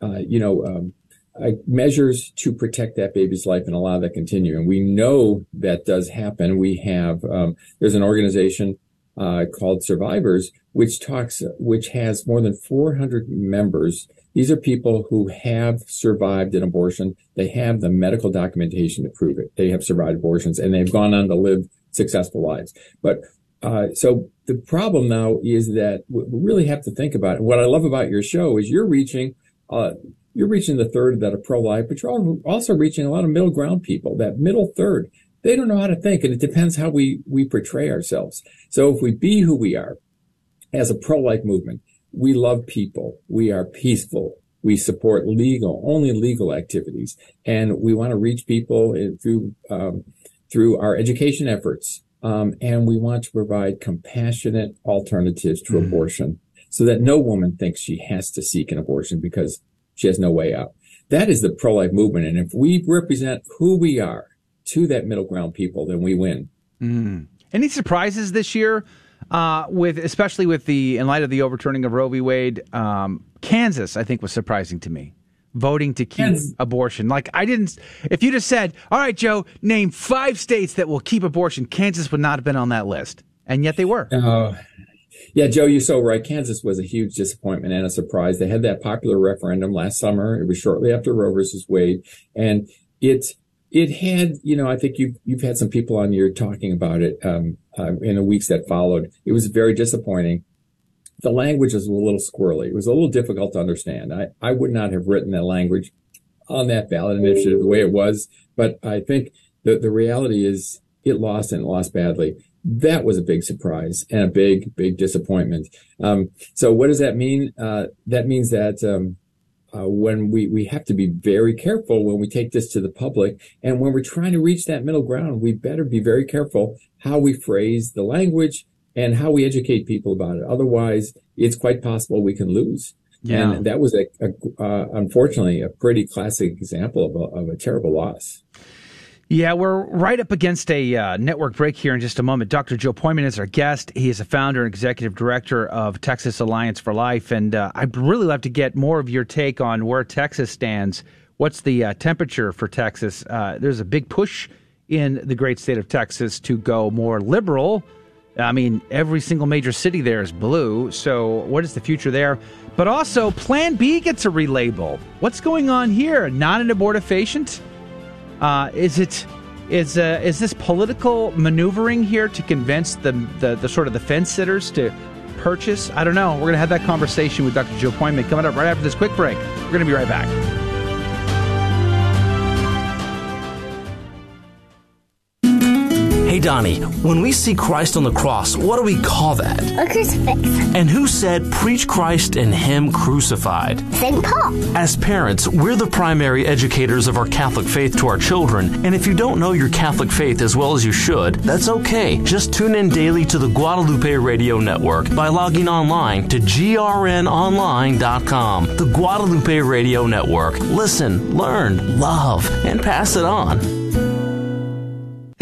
uh, you know, um, uh, measures to protect that baby's life and allow that to continue. And we know that does happen. We have um, there's an organization uh, called Survivors, which talks, which has more than 400 members. These are people who have survived an abortion. They have the medical documentation to prove it. They have survived abortions and they've gone on to live successful lives. But uh, so the problem now is that we really have to think about it. What I love about your show is you're reaching, uh, you're reaching the third that are pro-life, but you're also reaching a lot of middle ground people, that middle third. They don't know how to think, and it depends how we, we portray ourselves. So if we be who we are as a pro-life movement, we love people. We are peaceful. We support legal, only legal activities, and we want to reach people through um, through our education efforts. Um, and we want to provide compassionate alternatives to mm-hmm. abortion, so that no woman thinks she has to seek an abortion because she has no way out. That is the pro-life movement, and if we represent who we are to that middle ground people, then we win. Mm. Any surprises this year? Uh, with especially with the in light of the overturning of Roe v. Wade, um, Kansas I think was surprising to me, voting to keep Kansas. abortion. Like I didn't. If you just said, "All right, Joe, name five states that will keep abortion," Kansas would not have been on that list, and yet they were. Uh, yeah, Joe, you're so right. Kansas was a huge disappointment and a surprise. They had that popular referendum last summer. It was shortly after Roe versus Wade, and it it had, you know, I think you've, you've had some people on here talking about it um, uh, in the weeks that followed. It was very disappointing. The language was a little squirrely. It was a little difficult to understand. I, I would not have written that language on that ballot initiative the way it was, but I think the, the reality is it lost and it lost badly. That was a big surprise and a big, big disappointment. Um, so what does that mean? Uh, that means that um, uh, when we, we have to be very careful when we take this to the public. And when we're trying to reach that middle ground, we better be very careful how we phrase the language and how we educate people about it. Otherwise, it's quite possible we can lose. Yeah. And that was a, a uh, unfortunately a pretty classic example of a, of a terrible loss. Yeah, we're right up against a uh, network break here in just a moment. Dr. Joe Pojman is our guest. He is a founder and executive director of Texas Alliance for Life. And uh, I'd really love to get more of your take on where Texas stands. What's the uh, temperature for Texas? Uh, there's a big push in the great state of Texas to go more liberal. I mean, every single major city there is blue. So, what is the future there? But also, Plan B gets a relabel. What's going on here? Not an abortifacient? Uh, is it is uh, is this political maneuvering here to convince the, the, the sort of the fence sitters to purchase? I don't know. We're going to have that conversation with Dr. Joe Pojman coming up right after this quick break. We're going to be right back. Hey, Donnie, when we see Christ on the cross, what do we call that? A crucifix. And who said, preach Christ and Him crucified? St. Paul. As parents, we're the primary educators of our Catholic faith to our children. And if you don't know your Catholic faith as well as you should, that's okay. Just tune in daily to the Guadalupe Radio Network by logging online to grnonline.com. The Guadalupe Radio Network. Listen, learn, love, and pass it on.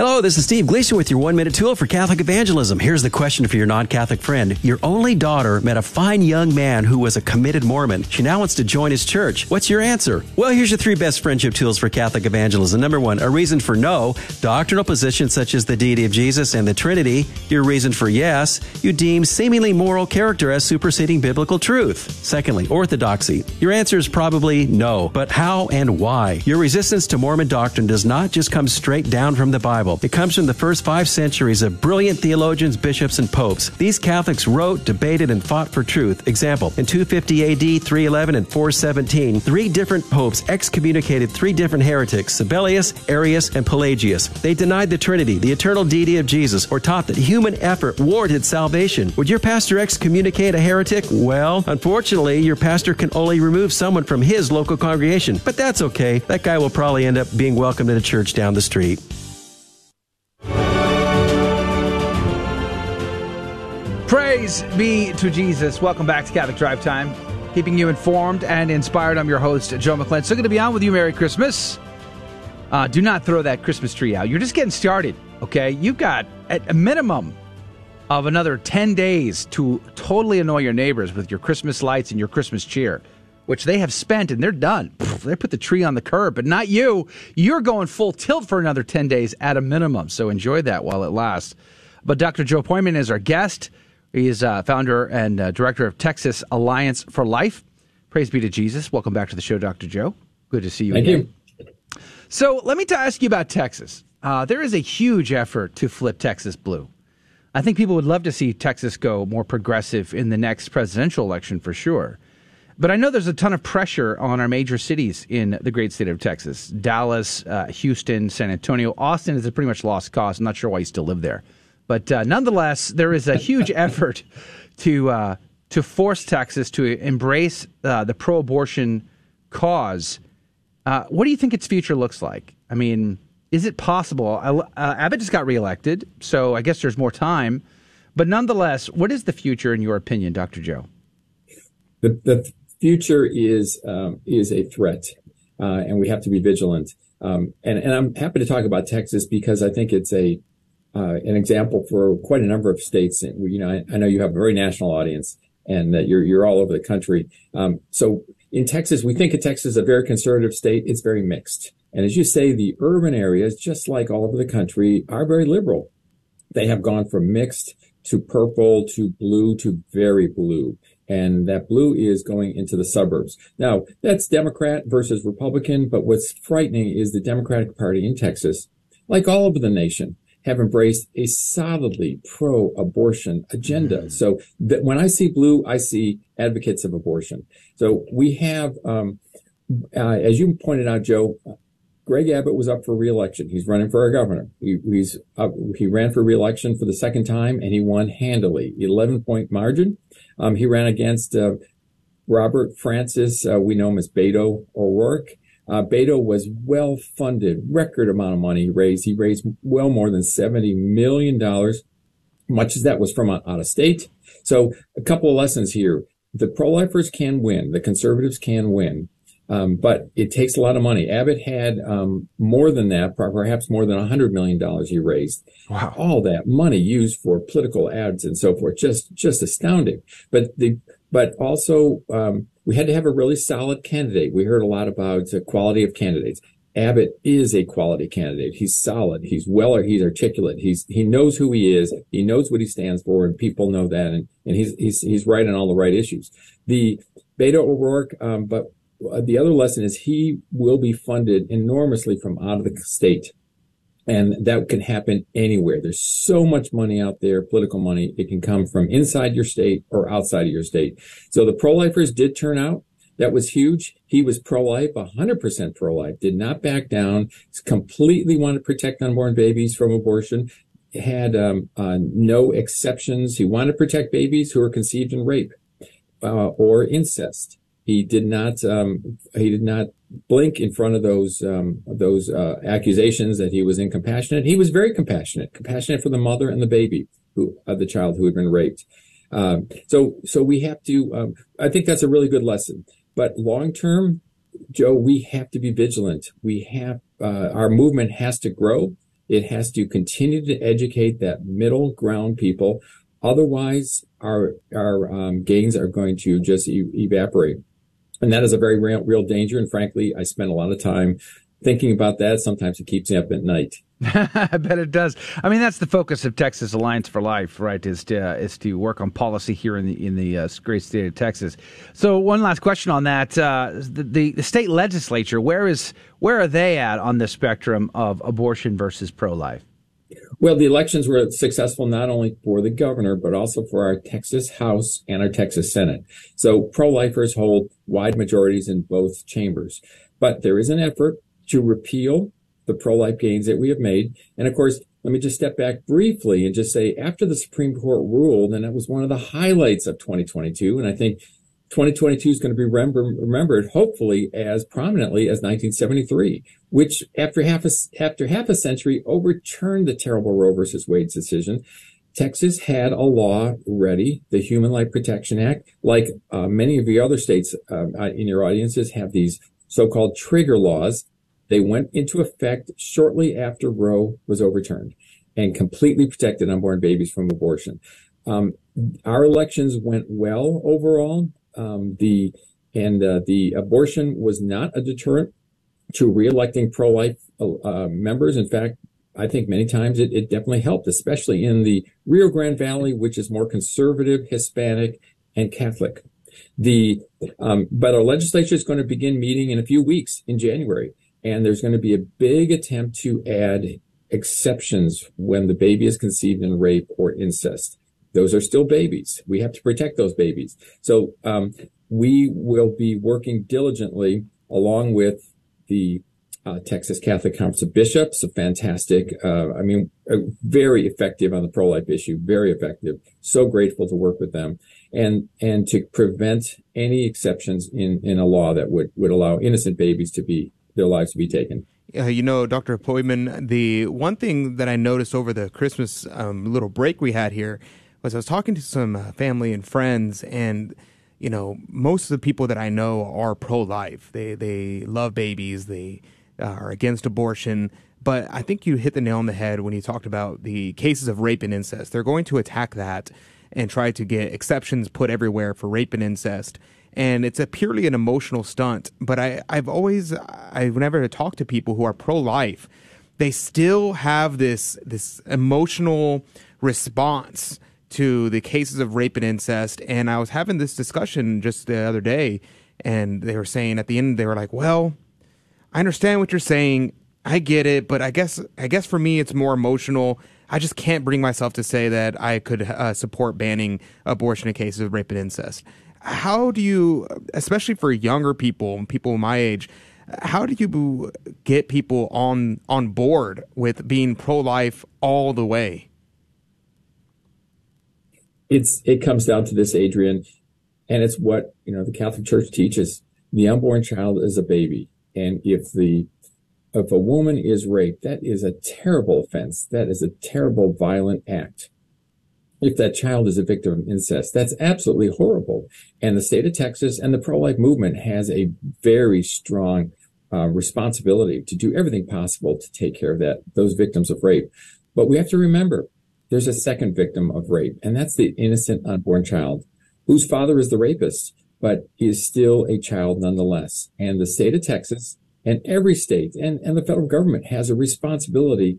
Hello, this is Steve Gleason with your one minute tool for Catholic evangelism. Here's the question for your non Catholic friend. Your only daughter met a fine young man who was a committed Mormon. She now wants to join his church. What's your answer? Well, here's your three best friendship tools for Catholic evangelism. Number one, a reason for no, doctrinal positions such as the deity of Jesus and the Trinity. Your reason for yes, you deem seemingly moral character as superseding biblical truth. Secondly, orthodoxy. Your answer is probably no, but how and why? Your resistance to Mormon doctrine does not just come straight down from the Bible. Bible. It comes from the first five centuries of brilliant theologians, bishops, and popes. These Catholics wrote, debated, and fought for truth. Example, in 250 AD, 311, and 417, three different popes excommunicated three different heretics, Sabellius, Arius, and Pelagius. They denied the Trinity, the eternal deity of Jesus, or taught that human effort warranted salvation. Would your pastor excommunicate a heretic? Well, unfortunately, your pastor can only remove someone from his local congregation, but that's okay. That guy will probably end up being welcomed in a church down the street. Praise be to Jesus. Welcome back to Catholic Drive Time, keeping you informed and inspired. I'm your host, Joe McClellan. So good to be on with you. Merry Christmas. Uh, do not throw that Christmas tree out. You're just getting started, okay? You've got at a minimum of another 10 days to totally annoy your neighbors with your Christmas lights and your Christmas cheer. which they have spent and they're done. They put the tree on the curb, but not you. You're going full tilt for another 10 days at a minimum. So enjoy that while it lasts. But Dr. Joe Pojman is our guest. He is uh, founder and uh, director of Texas Alliance for Life. Praise be to Jesus. Welcome back to the show, Dr. Joe. Good to see you Thank again. you. So let me t- ask you about Texas. Uh, there is a huge effort to flip Texas blue. I think people would love to see Texas go more progressive in the next presidential election for sure. But I know there's a ton of pressure on our major cities in the great state of Texas Dallas, uh, Houston, San Antonio. Austin is a pretty much lost cause. I'm not sure why you still live there. But uh, nonetheless, there is a huge [laughs] effort to, uh, to force Texas to embrace uh, the pro abortion cause. Uh, what do you think its future looks like? I mean, is it possible? Uh, Abbott just got reelected, so I guess there's more time. But nonetheless, what is the future in your opinion, Dr. Joe? The, the future is um, is a threat, uh, and we have to be vigilant. Um, and, and I'm happy to talk about Texas because I think it's a uh, an example for quite a number of states. You know, I, I know you have a very national audience, and that you're you're all over the country. Um, so in Texas, we think of Texas as a very conservative state. It's very mixed. And as you say, the urban areas, just like all over the country, are very liberal. They have gone from mixed to purple to blue to very blue. And that blue is going into the suburbs. Now, that's Democrat versus Republican, but what's frightening is the Democratic Party in Texas, like all over the nation, have embraced a solidly pro-abortion agenda. Mm-hmm. So that when I see blue, I see advocates of abortion. So we have, um, uh, as you pointed out, Joe, Greg Abbott was up for reelection. He's running for our governor. He, he's up, he ran for reelection for the second time and he won handily, 11 point margin. Um, he ran against uh, Robert Francis. Uh, we know him as Beto O'Rourke. Uh, Beto was well funded, record amount of money he raised. He raised well more than $70 million. Much as that was from out of state. So a couple of lessons here. The pro-lifers can win. The conservatives can win. Um, but it takes a lot of money. Abbott had um, more than that, perhaps more than $100 million he raised. Wow. All that money used for political ads and so forth. Just, just astounding. But the, but also, um, we had to have a really solid candidate. We heard a lot about the quality of candidates. Abbott is a quality candidate. He's solid. He's well, he's articulate. He's, he knows who he is. He knows what he stands for and people know that. And, and he's, he's, he's right on all the right issues. The Beto O'Rourke, um, but the other lesson is he will be funded enormously from out of the state. And that can happen anywhere. There's so much money out there, political money. It can come from inside your state or outside of your state. So the pro-lifers did turn out. That was huge. He was pro-life, 100% pro-life, did not back down, completely wanted to protect unborn babies from abortion, had um, uh, no exceptions. He wanted to protect babies who were conceived in rape uh, or incest. He did not um, he did not blink in front of those um, those uh, accusations that he was incompassionate. He was very compassionate, compassionate for the mother and the baby who of the child who had been raped. Um, so so we have to. Um, I think that's a really good lesson. But long term, Joe, we have to be vigilant. We have uh, our movement has to grow. It has to continue to educate that middle ground people. Otherwise, our our um, gains are going to just e- evaporate. And that is a very real, real danger. And frankly, I spend a lot of time thinking about that. Sometimes it keeps me up at night. [laughs] I bet it does. I mean, that's the focus of Texas Alliance for Life, right? Is to uh, is to work on policy here in the in the uh, great state of Texas. So, one last question on that: uh, the, the, the state legislature, where is where are they at on the spectrum of abortion versus pro life? Well, the elections were successful not only for the governor, but also for our Texas House and our Texas Senate. So pro-lifers hold wide majorities in both chambers. But there is an effort to repeal the pro-life gains that we have made. And of course, let me just step back briefly and just say after the Supreme Court ruled, and it was one of the highlights of 2022, and I think 2022 is going to be remember, remembered, hopefully, as prominently as 1973, which after half a, after half a century overturned the terrible Roe versus Wade decision. Texas had a law ready, the Human Life Protection Act, like uh, many of the other states uh, in your audiences have these so-called trigger laws. They went into effect shortly after Roe was overturned and completely protected unborn babies from abortion. Um, our elections went well overall um, the and uh, the abortion was not a deterrent to reelecting pro-life uh, members. In fact, I think many times it, it definitely helped, especially in the Rio Grande Valley, which is more conservative, Hispanic, and Catholic. The um, but our legislature is going to begin meeting in a few weeks in January, and there's going to be a big attempt to add exceptions when the baby is conceived in rape or incest. Those are still babies. We have to protect those babies. So um, we will be working diligently along with the uh, Texas Catholic Conference of Bishops, a fantastic, uh, I mean, very effective on the pro-life issue, very effective. So grateful to work with them and, and to prevent any exceptions in, in a law that would, would allow innocent babies to be, their lives to be taken. Uh, you know, Dr. Pojman, the one thing that I noticed over the Christmas um, little break we had here was I was talking to some uh, family and friends, and you know, most of the people that I know are pro-life. They they love babies. They uh, are against abortion. But I think you hit the nail on the head when you talked about the cases of rape and incest. They're going to attack that and try to get exceptions put everywhere for rape and incest. And it's a purely an emotional stunt. But I, I've always, I've never talked to people who are pro life. They still have this this emotional response to the cases of rape and incest. And I was having this discussion just the other day, and they were saying at the end, they were like, well, I understand what you're saying. I get it, but I guess I guess for me it's more emotional. I just can't bring myself to say that I could uh, support banning abortion in cases of rape and incest. How do you, especially for younger people, and people my age, how do you get people on on board with being pro life all the way? It's it comes down to this, Adrian, and it's what you know the Catholic Church teaches: the unborn child is a baby and if the if a woman is raped, that is a terrible offense. That is a terrible, violent act. If that child is a victim of incest, that's absolutely horrible. And the state of Texas and the pro-life movement has a very strong uh, responsibility to do everything possible to take care of that those victims of rape. But we have to remember there's a second victim of rape, and that's the innocent unborn child whose father is the rapist but he is still a child nonetheless. And the state of Texas and every state and, and the federal government has a responsibility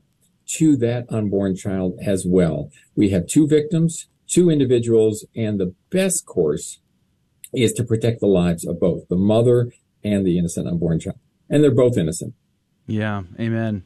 to that unborn child as well. We have two victims, two individuals, and the best course is to protect the lives of both the mother and the innocent unborn child. And they're both innocent. Yeah, amen.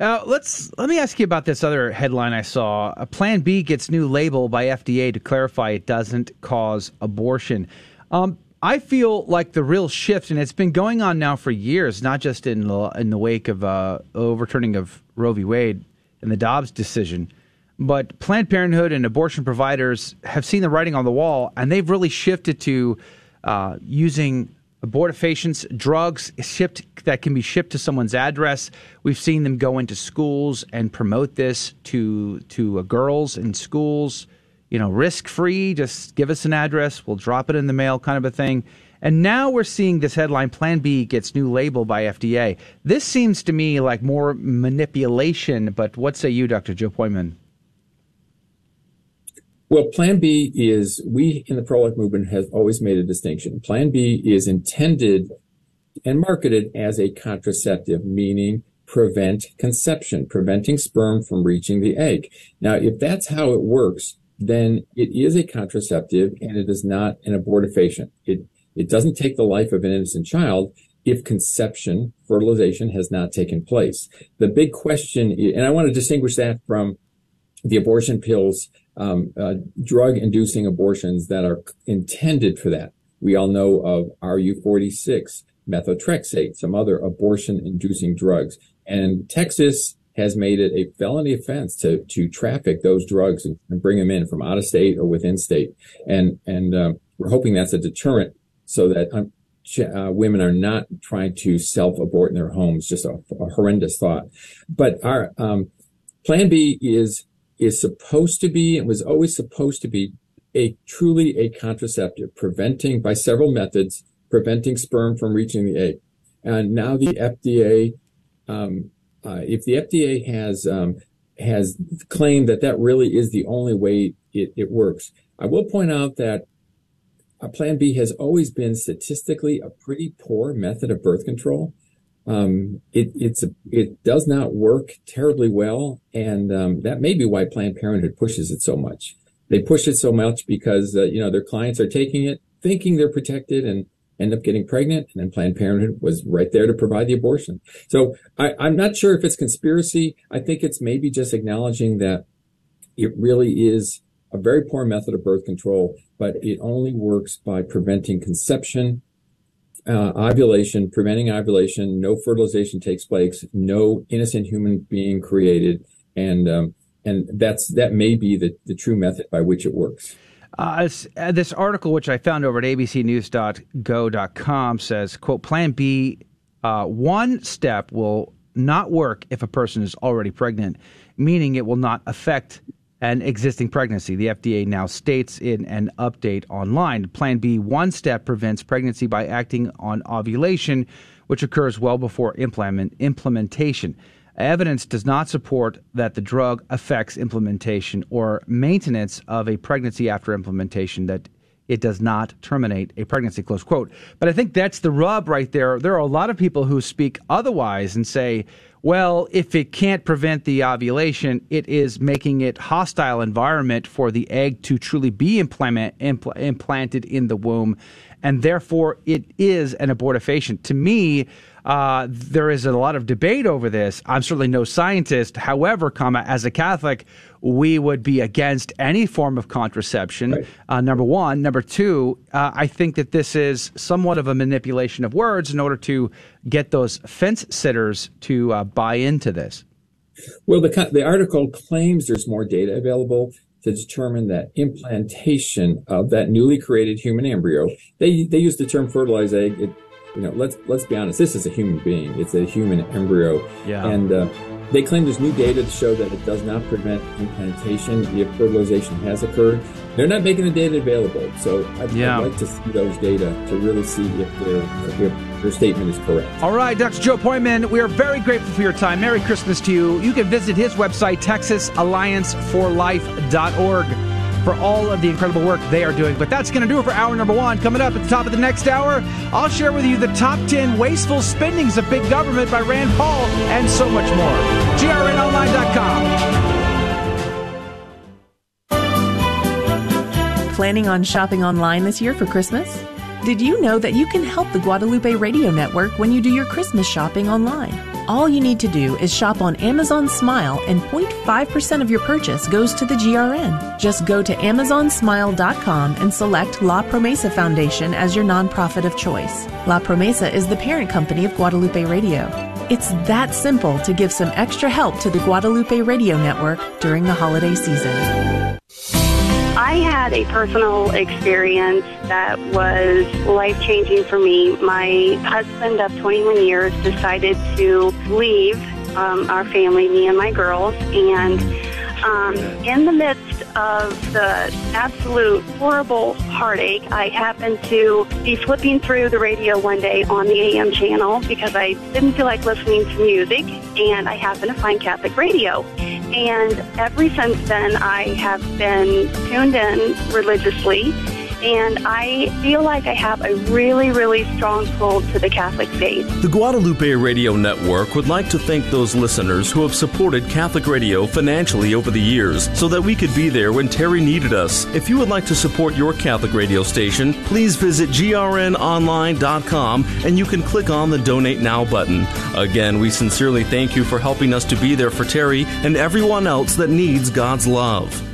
Uh, let's let me ask you about this other headline I saw. A Plan B gets new label by FDA to clarify it doesn't cause abortion. Um, I feel like the real shift, and it's been going on now for years, not just in the, in the wake of uh, overturning of Roe v. Wade and the Dobbs decision, but Planned Parenthood and abortion providers have seen the writing on the wall, and they've really shifted to uh, using abortifacients, drugs shipped that can be shipped to someone's address. We've seen them go into schools and promote this to to uh, girls in schools you know, risk free, just give us an address, we'll drop it in the mail kind of a thing. And now we're seeing this headline Plan B gets new label by FDA. This seems to me like more manipulation, but what say you, Dr. Joe Pojman? Well, Plan B is, we in the pro life movement have always made a distinction. Plan B is intended and marketed as a contraceptive, meaning prevent conception, preventing sperm from reaching the egg. Now, if that's how it works, then it is a contraceptive and it is not an abortifacient. It, it doesn't take the life of an innocent child if conception, fertilization has not taken place. The big question, and I want to distinguish that from the abortion pills, um, uh, drug inducing abortions that are intended for that. We all know of RU46, methotrexate, some other abortion inducing drugs. And Texas has made it a felony offense to to traffic those drugs and, and bring them in from out of state or within state. And and um, we're hoping that's a deterrent so that um, uh, women are not trying to self abort in their homes. Just a, a horrendous thought. But our um, Plan B is is supposed to be and was always supposed to be a truly a contraceptive, preventing by several methods preventing sperm from reaching the egg. And now the FDA um, uh, if the FDA has um, has claimed that that really is the only way it, it works, I will point out that a Plan B has always been statistically a pretty poor method of birth control. Um, it, it's a, it does not work terribly well, and um, that may be why Planned Parenthood pushes it so much. They push it so much because uh, you know their clients are taking it, thinking they're protected, and end up getting pregnant, and then Planned Parenthood was right there to provide the abortion. So I, I'm not sure if it's conspiracy. I think it's maybe just acknowledging that it really is a very poor method of birth control, but it only works by preventing conception, uh, ovulation, preventing ovulation, no fertilization takes place, no innocent human being created, and um, and that's that may be the, the true method by which it works. Uh, uh this article, which I found over at abcnews.go.com, says, "quote Plan B, uh, one step will not work if a person is already pregnant, meaning it will not affect an existing pregnancy. The FDA now states in an update online. Plan B one step prevents pregnancy by acting on ovulation, which occurs well before implement, implementation. Evidence does not support that the drug affects implementation or maintenance of a pregnancy after implementation, that it does not terminate a pregnancy, close quote. But I think that's the rub right there. There are a lot of people who speak otherwise and say, well, if it can't prevent the ovulation, it is making it hostile environment for the egg to truly be implant, impl- implanted in the womb, and therefore it is an abortifacient. To me, uh, there is a lot of debate over this. I'm certainly no scientist. However, comma as a Catholic, we would be against any form of contraception. Right. Uh, number one. Number two, uh, I think that this is somewhat of a manipulation of words in order to get those fence sitters to uh, buy into this. Well, the the article claims there's more data available to determine that implantation of that newly created human embryo. They they use the term fertilized egg. It, you know, let's let's be honest. This is a human being. It's a human embryo. Yeah. And uh, they claim there's new data to show that it does not prevent implantation if fertilization has occurred. They're not making the data available, so I'd, yeah. I'd like to see those data to really see if their if their statement is correct. All right, Dr. Joe Pojman, we are very grateful for your time. Merry Christmas to you. You can visit his website, TexasAllianceForLife.org for all of the incredible work they are doing. But that's going to do it for hour number one. Coming up at the top of the next hour, I'll share with you the top 10 wasteful spendings of big government by Rand Paul and so much more. GRNOnline.com. Planning on shopping online this year for Christmas? Did you know that you can help the Guadalupe Radio Network when you do your Christmas shopping online? All you need to do is shop on Amazon Smile and 0.5% of your purchase goes to the GRN. Just go to amazonsmile.com and select La Promesa Foundation as your nonprofit of choice. La Promesa is the parent company of Guadalupe Radio. It's that simple to give some extra help to the Guadalupe Radio Network during the holiday season. I had a personal experience that was life changing for me. My husband of 21 years decided to leave um, our family, me and my girls, and um, in the midst of the absolute horrible heartache, I happened to be flipping through the radio one day on the AM channel because I didn't feel like listening to music, and I happened to find Catholic radio. And ever since then, I have been tuned in religiously and I feel like I have a really, really strong pull to the Catholic faith. The Guadalupe Radio Network would like to thank those listeners who have supported Catholic radio financially over the years so that we could be there when Terry needed us. If you would like to support your Catholic radio station, please visit grnonline.com and you can click on the Donate Now button. Again, we sincerely thank you for helping us to be there for Terry and everyone else that needs God's love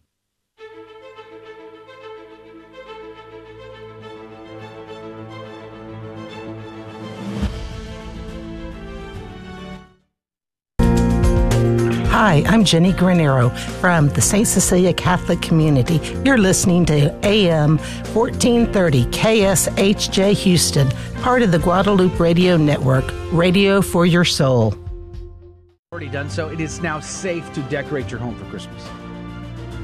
Hi, I'm Jenny Granero from the St. Cecilia Catholic Community. You're listening to AM 1430 KSHJ Houston, part of the Guadalupe Radio Network, radio for your soul. Already done so. It is now safe to decorate your home for Christmas.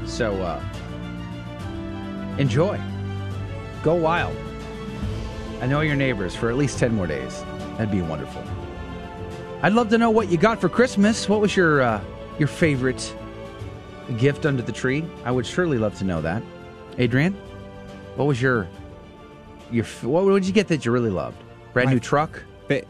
So uh, enjoy. Go wild. I know your neighbors for at least 10 more days. That'd be wonderful. I'd love to know what you got for Christmas. What was your uh, your favorite gift under the tree? I would surely love to know that. Adrian, what was your your what did you get that you really loved? Brand My- new truck?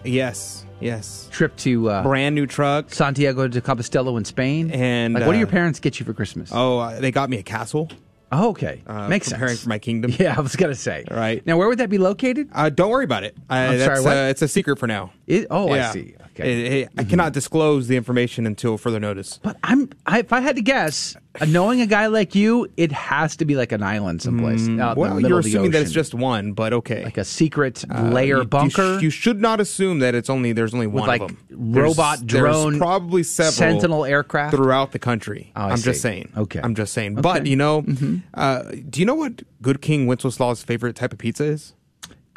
yes, yes. Trip to uh, Brand new truck. Santiago de Compostela in Spain. And like, what do uh, your parents get you for Christmas? Oh, uh, they got me a castle. Oh, okay. Uh, Makes preparing sense. for my kingdom. [laughs] Yeah, I was gonna say. Right now, where would that be located? Uh, don't worry about it. Uh, I'm that's, sorry, what? Uh, it's a secret for now. It, oh, Yeah. I see. Okay. Eh, eh, I cannot disclose the information until further notice. But I'm, I, if I had to guess, uh, knowing a guy like you, it has to be like an island someplace. out in the Mm, well, middle you're of the assuming that it's ocean. just one, but okay. like a secret Uh, layer you- you bunker sh- You, should not assume that it's only there's only with one like of them. robot There's- there's drone, probably several sentinel aircraft throughout the country. Oh, I I'm see. just saying. Okay. I'm just saying. Okay. But you know, Mhm. uh, do you know what Good King Wenceslaus' favorite type of pizza is?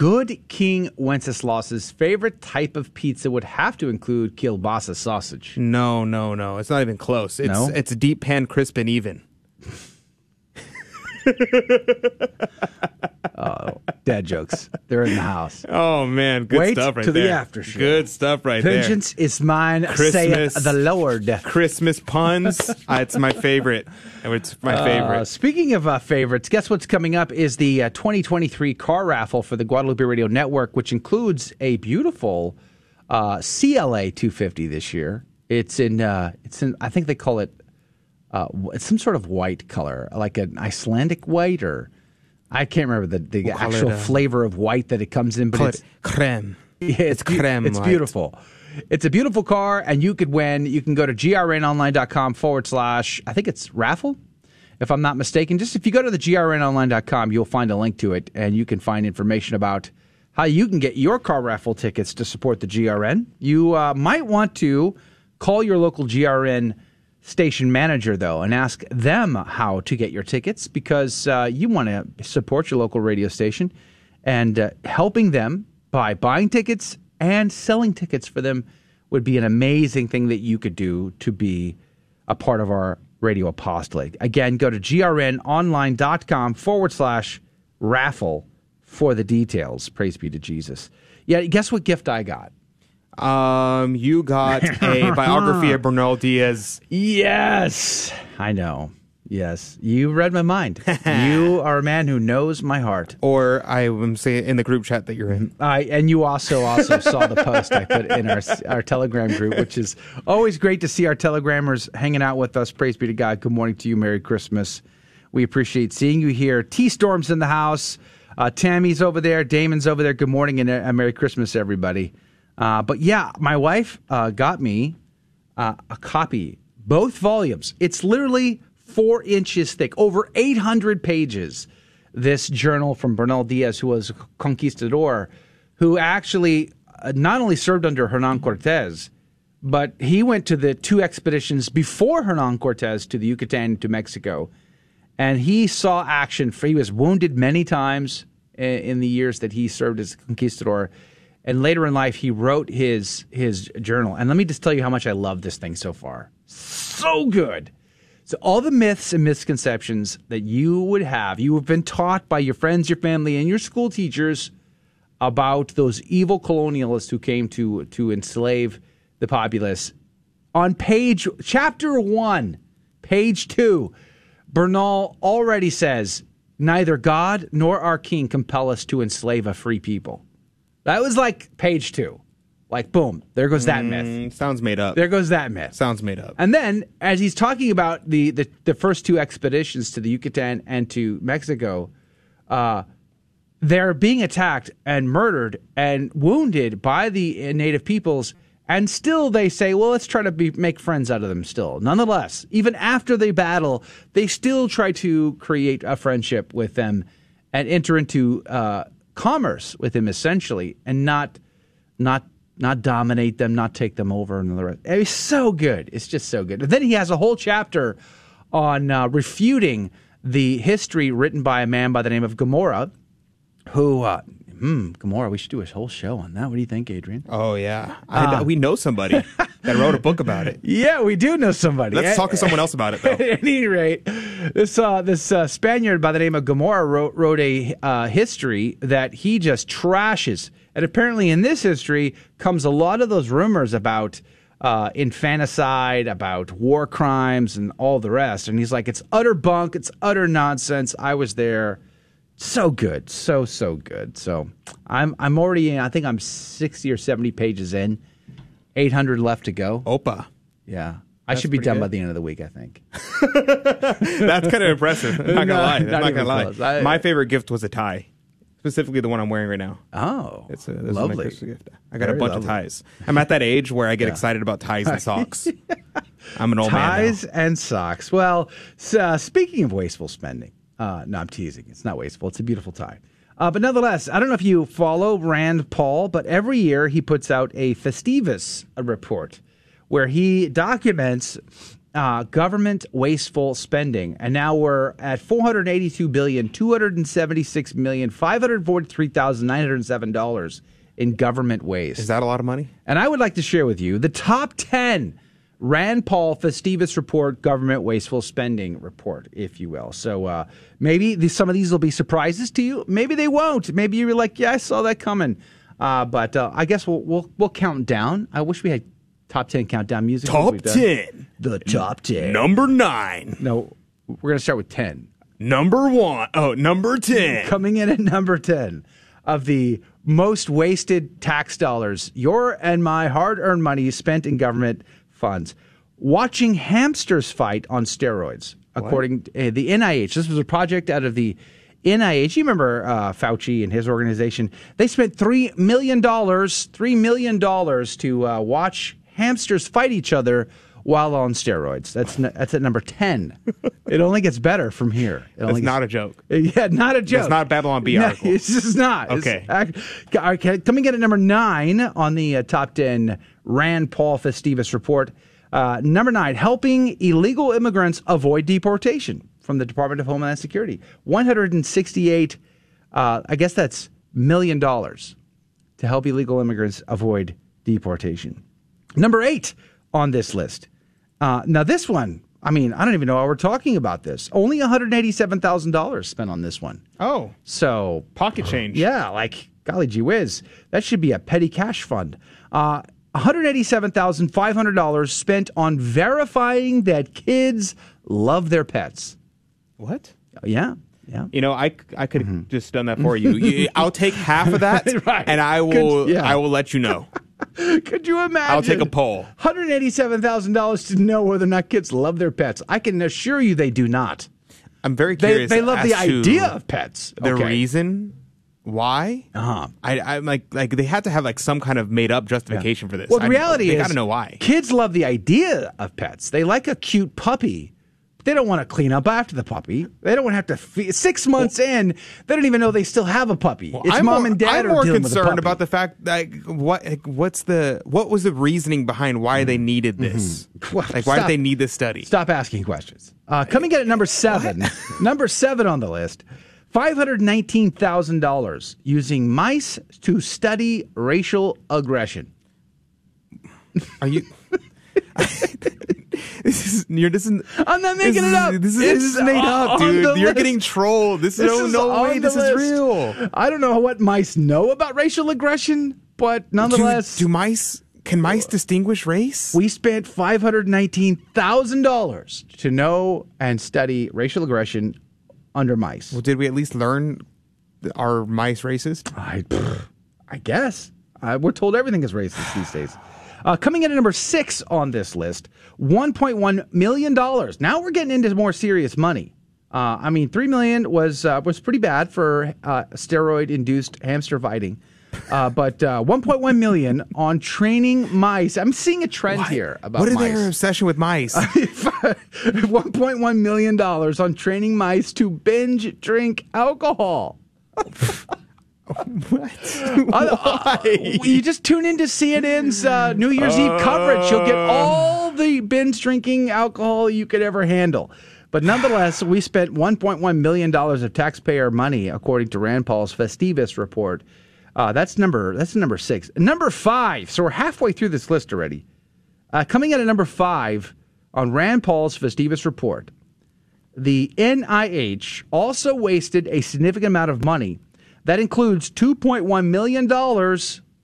Good King Wenceslaus's favorite type of pizza would have to include kielbasa sausage. No, no, no. It's not even close. It's No? it's deep pan, crisp and even. Oh, [laughs] dad jokes. They're in the house. [laughs] Oh man, good Wait stuff right to the there. after show. Good stuff right there. Vengeance is mine, Christmas. saith the Lord. Christmas puns. [laughs] uh, it's my favorite. It's my Uh, favorite. speaking of uh, favorites, guess what's coming up is the uh, 2023 car raffle for the Guadalupe Radio Network, which includes a beautiful uh, CLA 250 this year. It's in, uh, it's in, I think they call it, uh, it's some sort of white color, like an Icelandic white, or I can't remember the, the We'll actual flavor of white that it comes in, but it's it creme. [laughs] yeah, it's, beau- creme It's light. beautiful. It's a beautiful car, and you could win. You can go to grnonline.com forward slash, I think it's raffle, if I'm not mistaken. Just if you go to the grnonline.com, you'll find a link to it, and you can find information about how you can get your car raffle tickets to support the GRN. You uh, might want to call your local GRN station manager, though, and ask them how to get your tickets because uh, you want to support your local radio station and uh, helping them by buying tickets and selling tickets for them would be an amazing thing that you could do to be a part of our radio apostolate. Again, go to grnonline.com forward slash raffle for the details. Praise be to Jesus. Yeah, guess what gift I got? Um, you got a [laughs] biography of Bernal Diaz. Yes, I know. Yes, you read my mind. you [laughs] are a man who knows my heart. Or I am saying in the group chat that you're in. I and you also also saw the post I put in our our Telegram group, which is always great to see our Telegrammers hanging out with us. Praise be to God. Good morning to you. Merry Christmas. We appreciate seeing you here. T Storm's in the house. Uh, Tammy's over there. Damon's over there. Good morning and uh, Merry Christmas, everybody. Uh, but yeah, my wife uh, got me uh, a copy, both volumes. It's literally four inches thick, over 800 pages. This journal from Bernal Diaz, who was a conquistador, who actually uh, not only served under Hernan Cortez, but he went to the two expeditions before Hernan Cortez to the Yucatan to Mexico, and he saw action. For, he was wounded many times in, in the years that he served as a conquistador, and later in life he wrote his his journal. And let me just tell you how much I love this thing so far. So good. So all the myths and misconceptions that you would have, you have been taught by your friends, your family, and your school teachers about those evil colonialists who came to to enslave the populace. On page chapter one, page two, Bernal already says, neither God nor our king compel us to enslave a free people. That was like page two. Like boom, there goes that myth. Mm, sounds made up. There goes that myth. Sounds made up. And then, as he's talking about the, the, the first two expeditions to the Yucatan and to Mexico, uh, they're being attacked and murdered and wounded by the native peoples. And still, they say, well, let's try to be, make friends out of them still. Nonetheless, even after they battle, they still try to create a friendship with them and enter into uh, commerce with him essentially, and not, not not dominate them, not take them over, and the rest. It's so good. It's just so good. And then he has a whole chapter on uh, refuting the history written by a man by the name of Gomara, who, uh, hmm, Gomara, we should do a whole show on that. What do you think, Adrian? Oh yeah, I, Uh, we know somebody that wrote a book about it. [laughs] Yeah, we do know somebody. Let's talk to [laughs] someone else about it though. At any rate, this uh, this uh, Spaniard by the name of Gomara wrote wrote a uh, history that he just trashes, and apparently in this history comes a lot of those rumors about uh, infanticide, about war crimes, and all the rest. And he's like, it's utter bunk, it's utter nonsense. I was there. So good, so so good. So I'm I'm already in. I think I'm sixty or seventy pages in. Eight hundred left to go. Opa. Yeah. I should be done good. by the end of the week, I think. [laughs] [laughs] That's kind of impressive. I'm not gonna No, lie. I'm not not, gonna lie. I- My favorite gift was a tie, specifically the one I'm wearing right now. Oh, it's a this is my lovely. Gift. I got Very a bunch lovely. of ties. I'm at that age where I get Yeah. excited about ties and [laughs] socks. I'm an old man. Ties and socks. Well, uh, speaking of wasteful spending, uh, no, I'm teasing. It's not wasteful. It's a beautiful tie. Uh, but nonetheless, I don't know if you follow Rand Paul, but every year he puts out a Festivus report where he documents uh, government wasteful spending, and now we're at 482 billion, 276 million, 543,907 dollars in government waste. Is that a lot of money? And I would like to share with you the top 10 Rand Paul Festivus Report Government Wasteful Spending Report, if you will. So uh, maybe these, some of these will be surprises to you. Maybe they won't. Maybe you're like, yeah, I saw that coming. Uh, but uh, I guess we'll, we'll we'll count down. I wish we had top 10 countdown music. Top 10. The top 10. Number nine. No, we're going to start with 10. Number one. Oh, number 10. [laughs] Coming in at number 10 of the most wasted tax dollars, your and my hard earned money spent in government funds. Watching hamsters fight on steroids, according to uh, the NIH. This was a project out of the NIH. You remember uh, Fauci and his organization? They spent $3 million, $3 million to uh, watch hamsters fight each other while on steroids. That's n- that's at number 10. [laughs] it only gets better from here. It That's only not a joke. [laughs] yeah, not a joke. It's not a Babylon Bee [laughs] No, article. It's just not. It's Okay. okay, coming in at number nine on the uh, top 10 Rand Paul Festivus report. Uh, number nine, helping illegal immigrants avoid deportation from the Department of Homeland Security. 168, uh, I guess that's million dollars to help illegal immigrants avoid deportation. Number eight on this list. Uh, now, this one, I mean, I don't even know why we're talking about this. Only $187,000 spent on this one. Oh. So, pocket change. Yeah, like, golly gee whiz. That should be a petty cash fund. Uh, $187,500 spent on verifying that kids love their pets. What? Yeah. Yeah. You know, I, I could have just done that for you. you. [laughs] I'll take half of that, [laughs] and I will Could- yeah. I will let you know. [laughs] Could you imagine? I'll take a poll. $187,000 to know whether or not kids love their pets. I can assure you they do not. I'm very They- curious. they love the idea of pets. The Okay. reason why? Uh-huh. I, I'm like like they had to have like some kind of made up justification for this. Well, the I- reality they is, gotta know why. Kids love the idea of pets. They like a cute puppy. They don't want to clean up after the puppy. They don't want to have to feed. Six months in, they don't even know they still have a puppy. it's I'm mom more, and dad I'm are more dealing with the concerned about the fact like what like, what's the what was the reasoning behind why they needed this? Like why Mm-hmm. Stop. did they need this study? Stop asking questions. Uh, coming in at number seven, [laughs] number seven on the list, five hundred nineteen thousand dollars using mice to study racial aggression. Are you? [laughs] this is you're this is, I'm not making this it up. This is, this is made up, dude. You're list. getting trolled. This, is no, is no way. This is real. I don't know what mice know about racial aggression, but nonetheless, do, do mice can mice distinguish race? we spent five hundred nineteen thousand dollars to know and study racial aggression under mice. Well, did we at least learn our mice racist? I, I guess uh, we're told everything is racist these days. Uh, coming in at number six on this list, one point one million dollars. Now we're getting into more serious money. Uh, I mean, three million was uh, was pretty bad for uh, steroid-induced hamster fighting, uh, but uh, one point one million on training mice. I'm seeing a trend here about what is mice. their obsession with mice? [laughs] $1.1 million on training mice to binge drink alcohol. [laughs] What? [laughs] Uh, you just tune into CNN's uh, New Year's Eve coverage. You'll get all the binge drinking alcohol you could ever handle. But nonetheless, we spent $1.1 million of taxpayer money, according to Rand Paul's Festivus report. Uh, that's number that's number six. Number five. So we're halfway through this list already. Uh, coming in at number five on Rand Paul's Festivus report, the NIH also wasted a significant amount of money. That includes $2.1 million.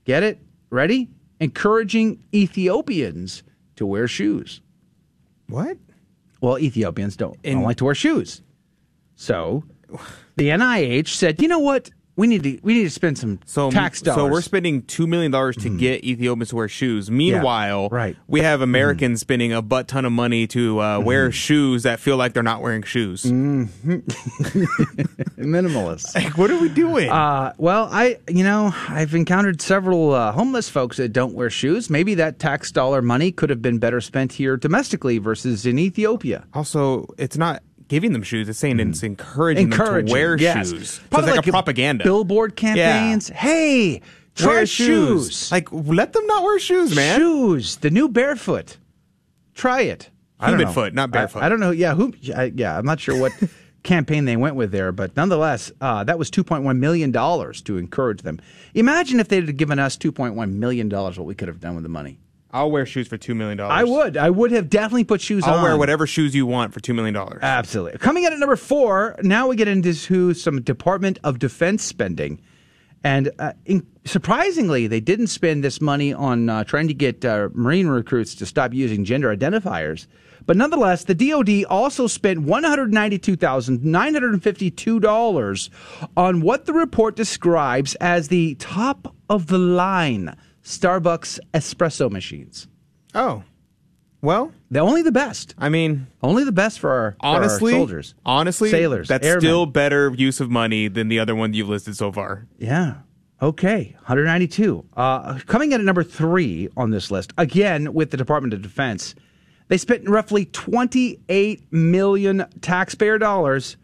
Get it? Ready? Encouraging Ethiopians to wear shoes. What? Well, Ethiopians don't, don't like to wear shoes. So the NIH said, you know what? We need to we need to spend some So tax dollars. So we're spending two million dollars to get Ethiopians to wear shoes. Meanwhile, right. we have Americans spending a butt ton of money to uh, wear shoes that feel like they're not wearing shoes. [laughs] Minimalist. Like, what are we doing? Uh, well, I you know I've encountered several uh, homeless folks that don't wear shoes. Maybe that tax dollar money could have been better spent here domestically versus in Ethiopia. also, it's not giving them shoes; it's saying it's encouraging, them to wear yes. shoes. Probably it's like, like a propaganda. Billboard campaigns. Hey, try Wear shoes. Like, let them not wear shoes, man. Shoes. The new barefoot. Try it. Humid foot, not barefoot. I, I don't know. Yeah, who? I, yeah, I'm not sure what [laughs] campaign they went with there, but nonetheless, uh, that was 2.1 million dollars to encourage them. Imagine if they'd have given us 2.1 million dollars, what we could have done with the money. I'll wear shoes for two million dollars. I would. I would have definitely put shoes on. I'll wear whatever shoes you want for two million dollars. Absolutely. Coming in at number four, now we get into some Department of Defense spending. And uh, in, surprisingly, they didn't spend this money on uh, trying to get uh, Marine recruits to stop using gender identifiers. But nonetheless, the DoD also spent $192,952 on what the report describes as the top of the line Starbucks espresso machines. Oh, well, they're only the best. I mean, only the best for our, for our honestly, soldiers, honestly, sailors, That's airmen. still better use of money than the other one you've listed so far. Yeah. Okay. 192. Uh, coming in at number three on this list, again with the Department of Defense, they spent roughly 28 million taxpayer dollars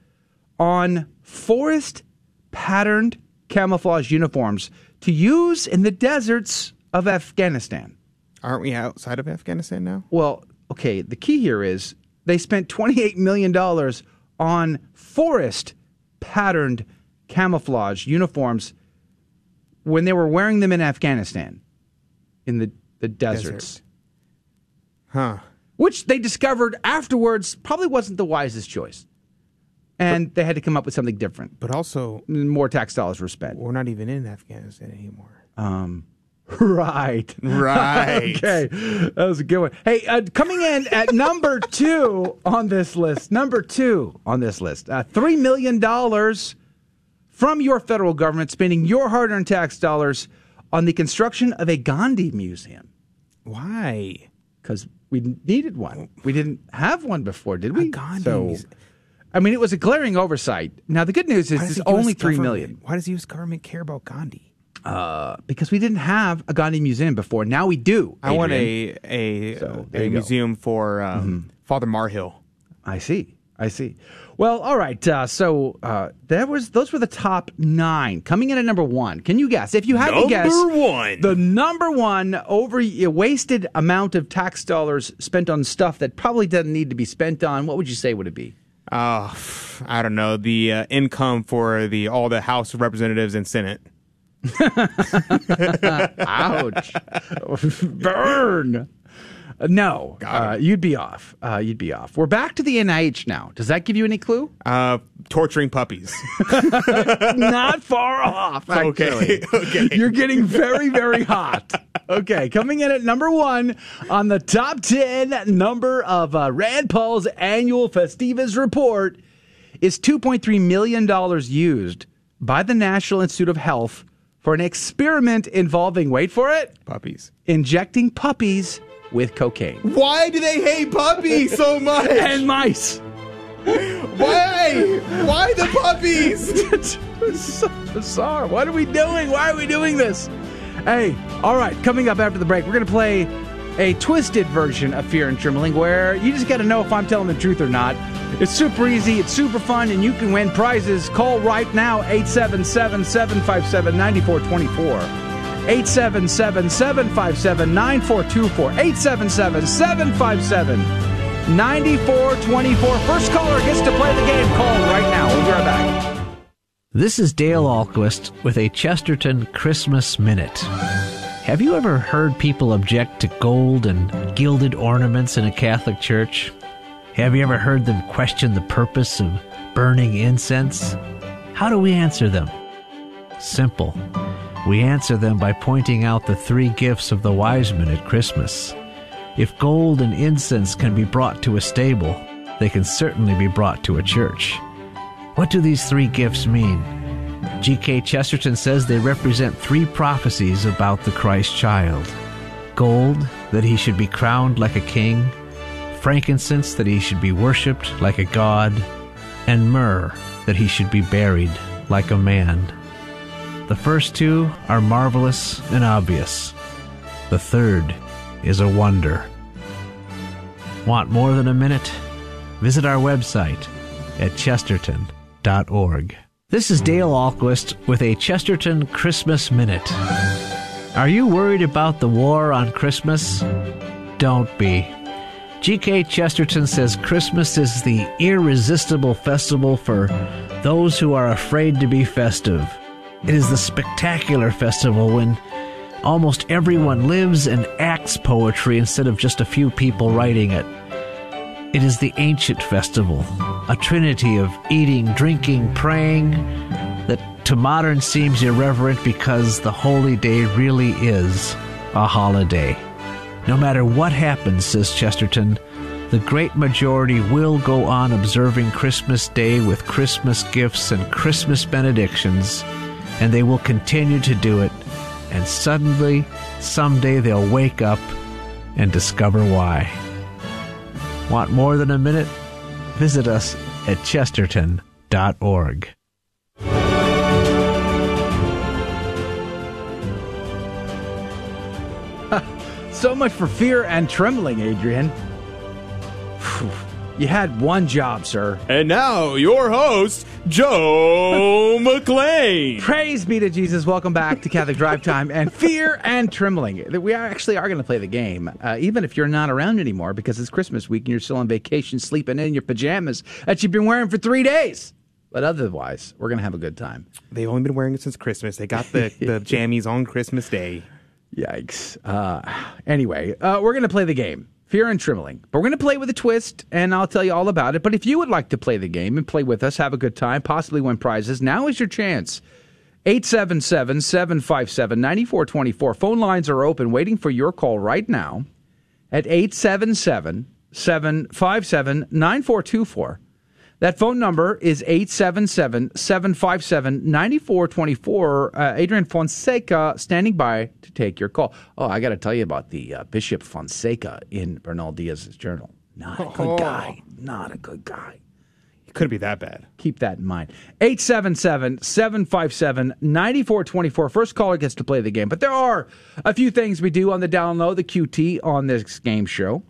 on forest patterned camouflage uniforms to use in the deserts of Afghanistan. Aren't we outside of Afghanistan now? Well, okay, the key here is they spent $28 million on forest patterned camouflage uniforms when they were wearing them in Afghanistan in the, the deserts. Huh. Which they discovered afterwards probably wasn't the wisest choice. And they had to come up with something different. But also, more tax dollars were spent. We're not even in Afghanistan anymore. Um, right. Right. [laughs] okay. That was a good one. Hey, uh, coming in at number two on this list, number two on this list, uh, $3 million from your federal government spending your hard earned tax dollars on the construction of a Gandhi museum. Why? Because we needed one. We didn't have one before, did we? Gandhi so, muse- I mean, it was a glaring oversight. Now, the good news is Why it's only three million. Why does the U.S. government care about Gandhi? Uh, because we didn't have a Gandhi museum before. Now we do. I want a a, So, a there go. museum for um, Father Marhill. I see. I see. Well, all right. Uh, so uh, that was those were the top nine. Coming in at number one. Can you guess? If you had to guess, Number one. the number one over uh, wasted amount of tax dollars spent on stuff that probably doesn't need to be spent on. What would you say would it be? Uh, I don't know the uh, income for the all the House of Representatives and Senate. [laughs] Ouch! Burn. No, uh, you'd be off. Uh, you'd be off. We're back to the NIH now. Does that give you any clue? Uh, torturing puppies. [laughs] Not far off. [laughs] Actually. Okay, okay. You're getting very, very hot. Okay, coming in at number one on the top 10 number of uh, Rand Paul's annual Festivus report is $2.3 million used by the National Institute of Health for an experiment involving, wait for it, puppies. Injecting puppies with cocaine. Why do they hate puppies so much? [laughs] and mice. Why? Why the puppies? [laughs] so bizarre. What are we doing? Why are we doing this? Hey, all right, coming up after the break, we're going to play a twisted version of Fear and Trembling where you just got to know if I'm telling the truth or not. It's super easy, it's super fun, and you can win prizes. Call right now 877 757 9424. 877 757 9424. 877 757 9424. First caller gets to play the game. Call right now. We'll. This is Dale Ahlquist with a Chesterton Christmas Minute. Have you ever heard people object to gold and gilded ornaments in a Catholic church? Have you ever heard them question the purpose of burning incense? How do we answer them? Simple. We answer them by pointing out the three gifts of the wise men at Christmas. If gold and incense can be brought to a stable, they can certainly be brought to a church. What do these three gifts mean? G.K. Chesterton says they represent three prophecies about the Christ child gold, that he should be crowned like a king, frankincense, that he should be worshipped like a god, and myrrh, that he should be buried like a man. The first two are marvelous and obvious. The third is a wonder. Want more than a minute? Visit our website at This is Dale Ahlquist with a Chesterton Christmas Minute. Are you worried about the war on Christmas? Don't be. G.K. Chesterton says Christmas is the irresistible festival for those who are afraid to be festive. It is the spectacular festival when almost everyone lives and acts poetry instead of just a few people writing it. It is the ancient festival, a trinity of eating, drinking, praying, that to modern seems irreverent because the holy day really is a holiday. No matter what happens, says Chesterton, the great majority will go on observing Christmas Day with Christmas gifts and Christmas benedictions, and they will continue to do it. And suddenly, someday, they'll wake up and discover why. Want more than a minute? Visit us at chesterton.org. [laughs] so much for fear and trembling, Adrian. You had one job, sir. And now, your host, Joe [laughs] McClane. Praise be to Jesus. Welcome back to Catholic Drive Time and Fear and Trembling. We actually are going to play the game, uh, even if you're not around anymore because it's Christmas week and you're still on vacation, sleeping in your pajamas that you've been wearing for three days. But otherwise, we're going to have a good time. They've only been wearing it since Christmas. They got the, [laughs] the jammies on Christmas Day. Yikes. Uh, anyway, uh, we're going to play the game. Fear and Trembling. But we're going to play with a twist, and I'll tell you all about it. But if you would like to play the game and play with us, have a good time, possibly win prizes, now is your chance. 877 757 9424. Phone lines are open, waiting for your call right now at 877 757 9424. That phone number is 877 757 9424. Uh, Adrian Fonseca standing by to take your call. Oh, I got to tell you about the uh, Bishop Fonseca in Bernal Diaz's journal. Not a good guy. Not a good guy. It couldn't be that bad. Keep that in mind. 877 757 9424. First caller gets to play the game. But there are a few things we do on the download, the QT on this game show.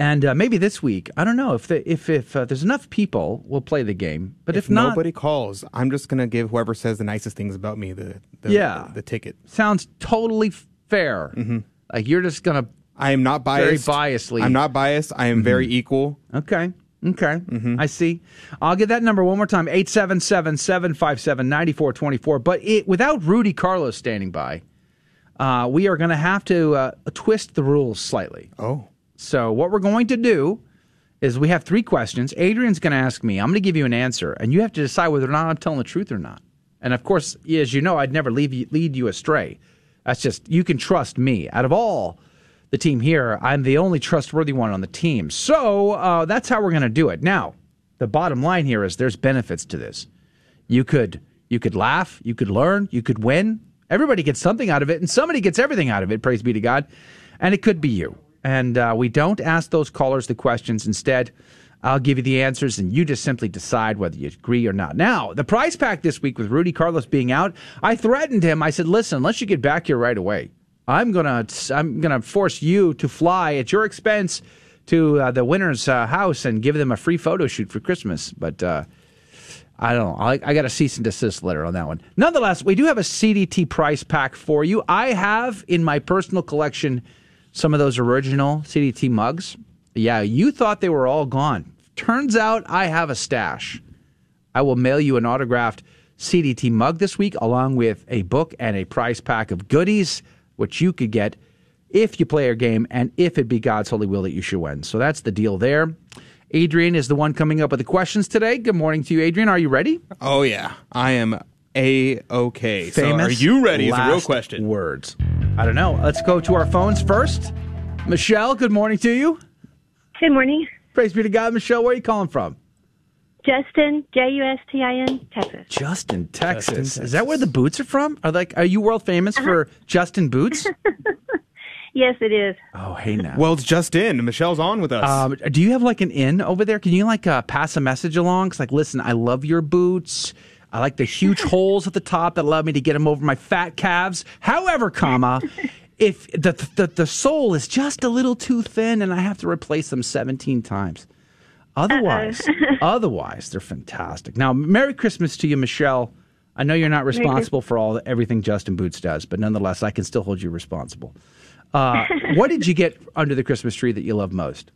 And uh, maybe this week, I don't know if the, if if uh, there's enough people, we'll play the game. But if, if not, nobody calls, I'm just gonna give whoever says the nicest things about me the, the Yeah. the, the ticket. sounds totally fair. Mm-hmm. Like you're just gonna. I am not Very biased. biasedly. I'm not biased. I am very equal. Okay. Okay. Mm-hmm. I see. I'll get that number one more time 877 757 9424. But it, without Rudy Carlos standing by, uh, we are going to have to uh, twist the rules slightly. Oh. So, what we're going to do is we have three questions. Adrian's going to ask me, I'm going to give you an answer, and you have to decide whether or not I'm telling the truth or not. And of course, as you know, I'd never you, lead you astray. That's just, you can trust me. Out of all the team here, I'm the only trustworthy one on the team. So uh, that's how we're going to do it. Now, the bottom line here is there's benefits to this. You could you could laugh, you could learn, you could win. Everybody gets something out of it, and somebody gets everything out of it. Praise be to God. And it could be you. And uh, we don't ask those callers the questions. Instead, I'll give you the answers, and you just simply decide whether you agree or not. Now, the prize pack this week with Rudy Carlos being out, I threatened him. I said, "Listen, unless you get back here right away, I'm gonna I'm gonna force you to fly at your expense to uh, the winner's uh, house and give them a free photo shoot for Christmas. But uh, I don't know. I, I got a cease and desist letter on that one. Nonetheless, we do have a CDT price pack for you. I have in my personal collection some of those original CDT mugs. Yeah, you thought they were all gone. Turns out I have a stash. I will mail you an autographed CDT mug this week, along with a book and a prize pack of goodies, which you could get if you play our game and if it be God's holy will that you should win. So that's the deal there. Adrian is the one coming up with the questions today. Good morning to you, Adrian. Are you ready? Oh yeah, I am a okay. So Famous are you ready? Is a real last question. Words. I don't know. Let's go to our phones first. Michelle, good morning to you. Good morning. Praise be to God. Michelle, where are you calling from? Justin, J U S T I N, Texas. Justin, Texas. Is that where the boots are from? Are like are you world famous Uh-huh. for Justin Boots? [laughs] Yes, it is. oh, hey now. Well, it's just in. Michelle's on with us. Um, do you have like an in over there? Can you like uh, pass a message along? It's like, listen, I love your boots. I like the huge [laughs] holes at the top that allow me to get them over my fat calves. However, comma, [laughs] if the, the the sole is just a little too thin and I have to replace them 17 times. Otherwise, [laughs] otherwise they're fantastic. Now, Merry Christmas to you, Michelle. I know you're not responsible for all everything Justin Boots does, but nonetheless, I can still hold you responsible. Uh, what did you get under the Christmas tree that you love most?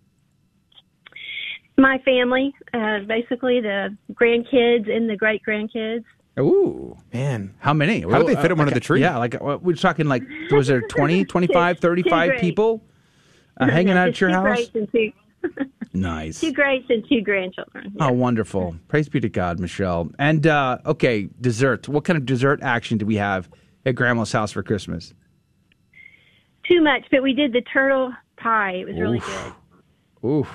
My family, uh, basically the grandkids and the great grandkids. Ooh, man. How many? How did they fit 'em Uh, under like, the tree? Yeah, like uh, we're talking like, was there [laughs] 20, 25, 35 people uh, hanging out at your two house? And two, [laughs] Nice. two greats and two grandchildren. Oh, wonderful. Praise be to God, Michelle. And, uh, okay, dessert. What kind of dessert action do we have at Grandma's house for Christmas? Too much, but we did the turtle pie. It was really good. Ooh.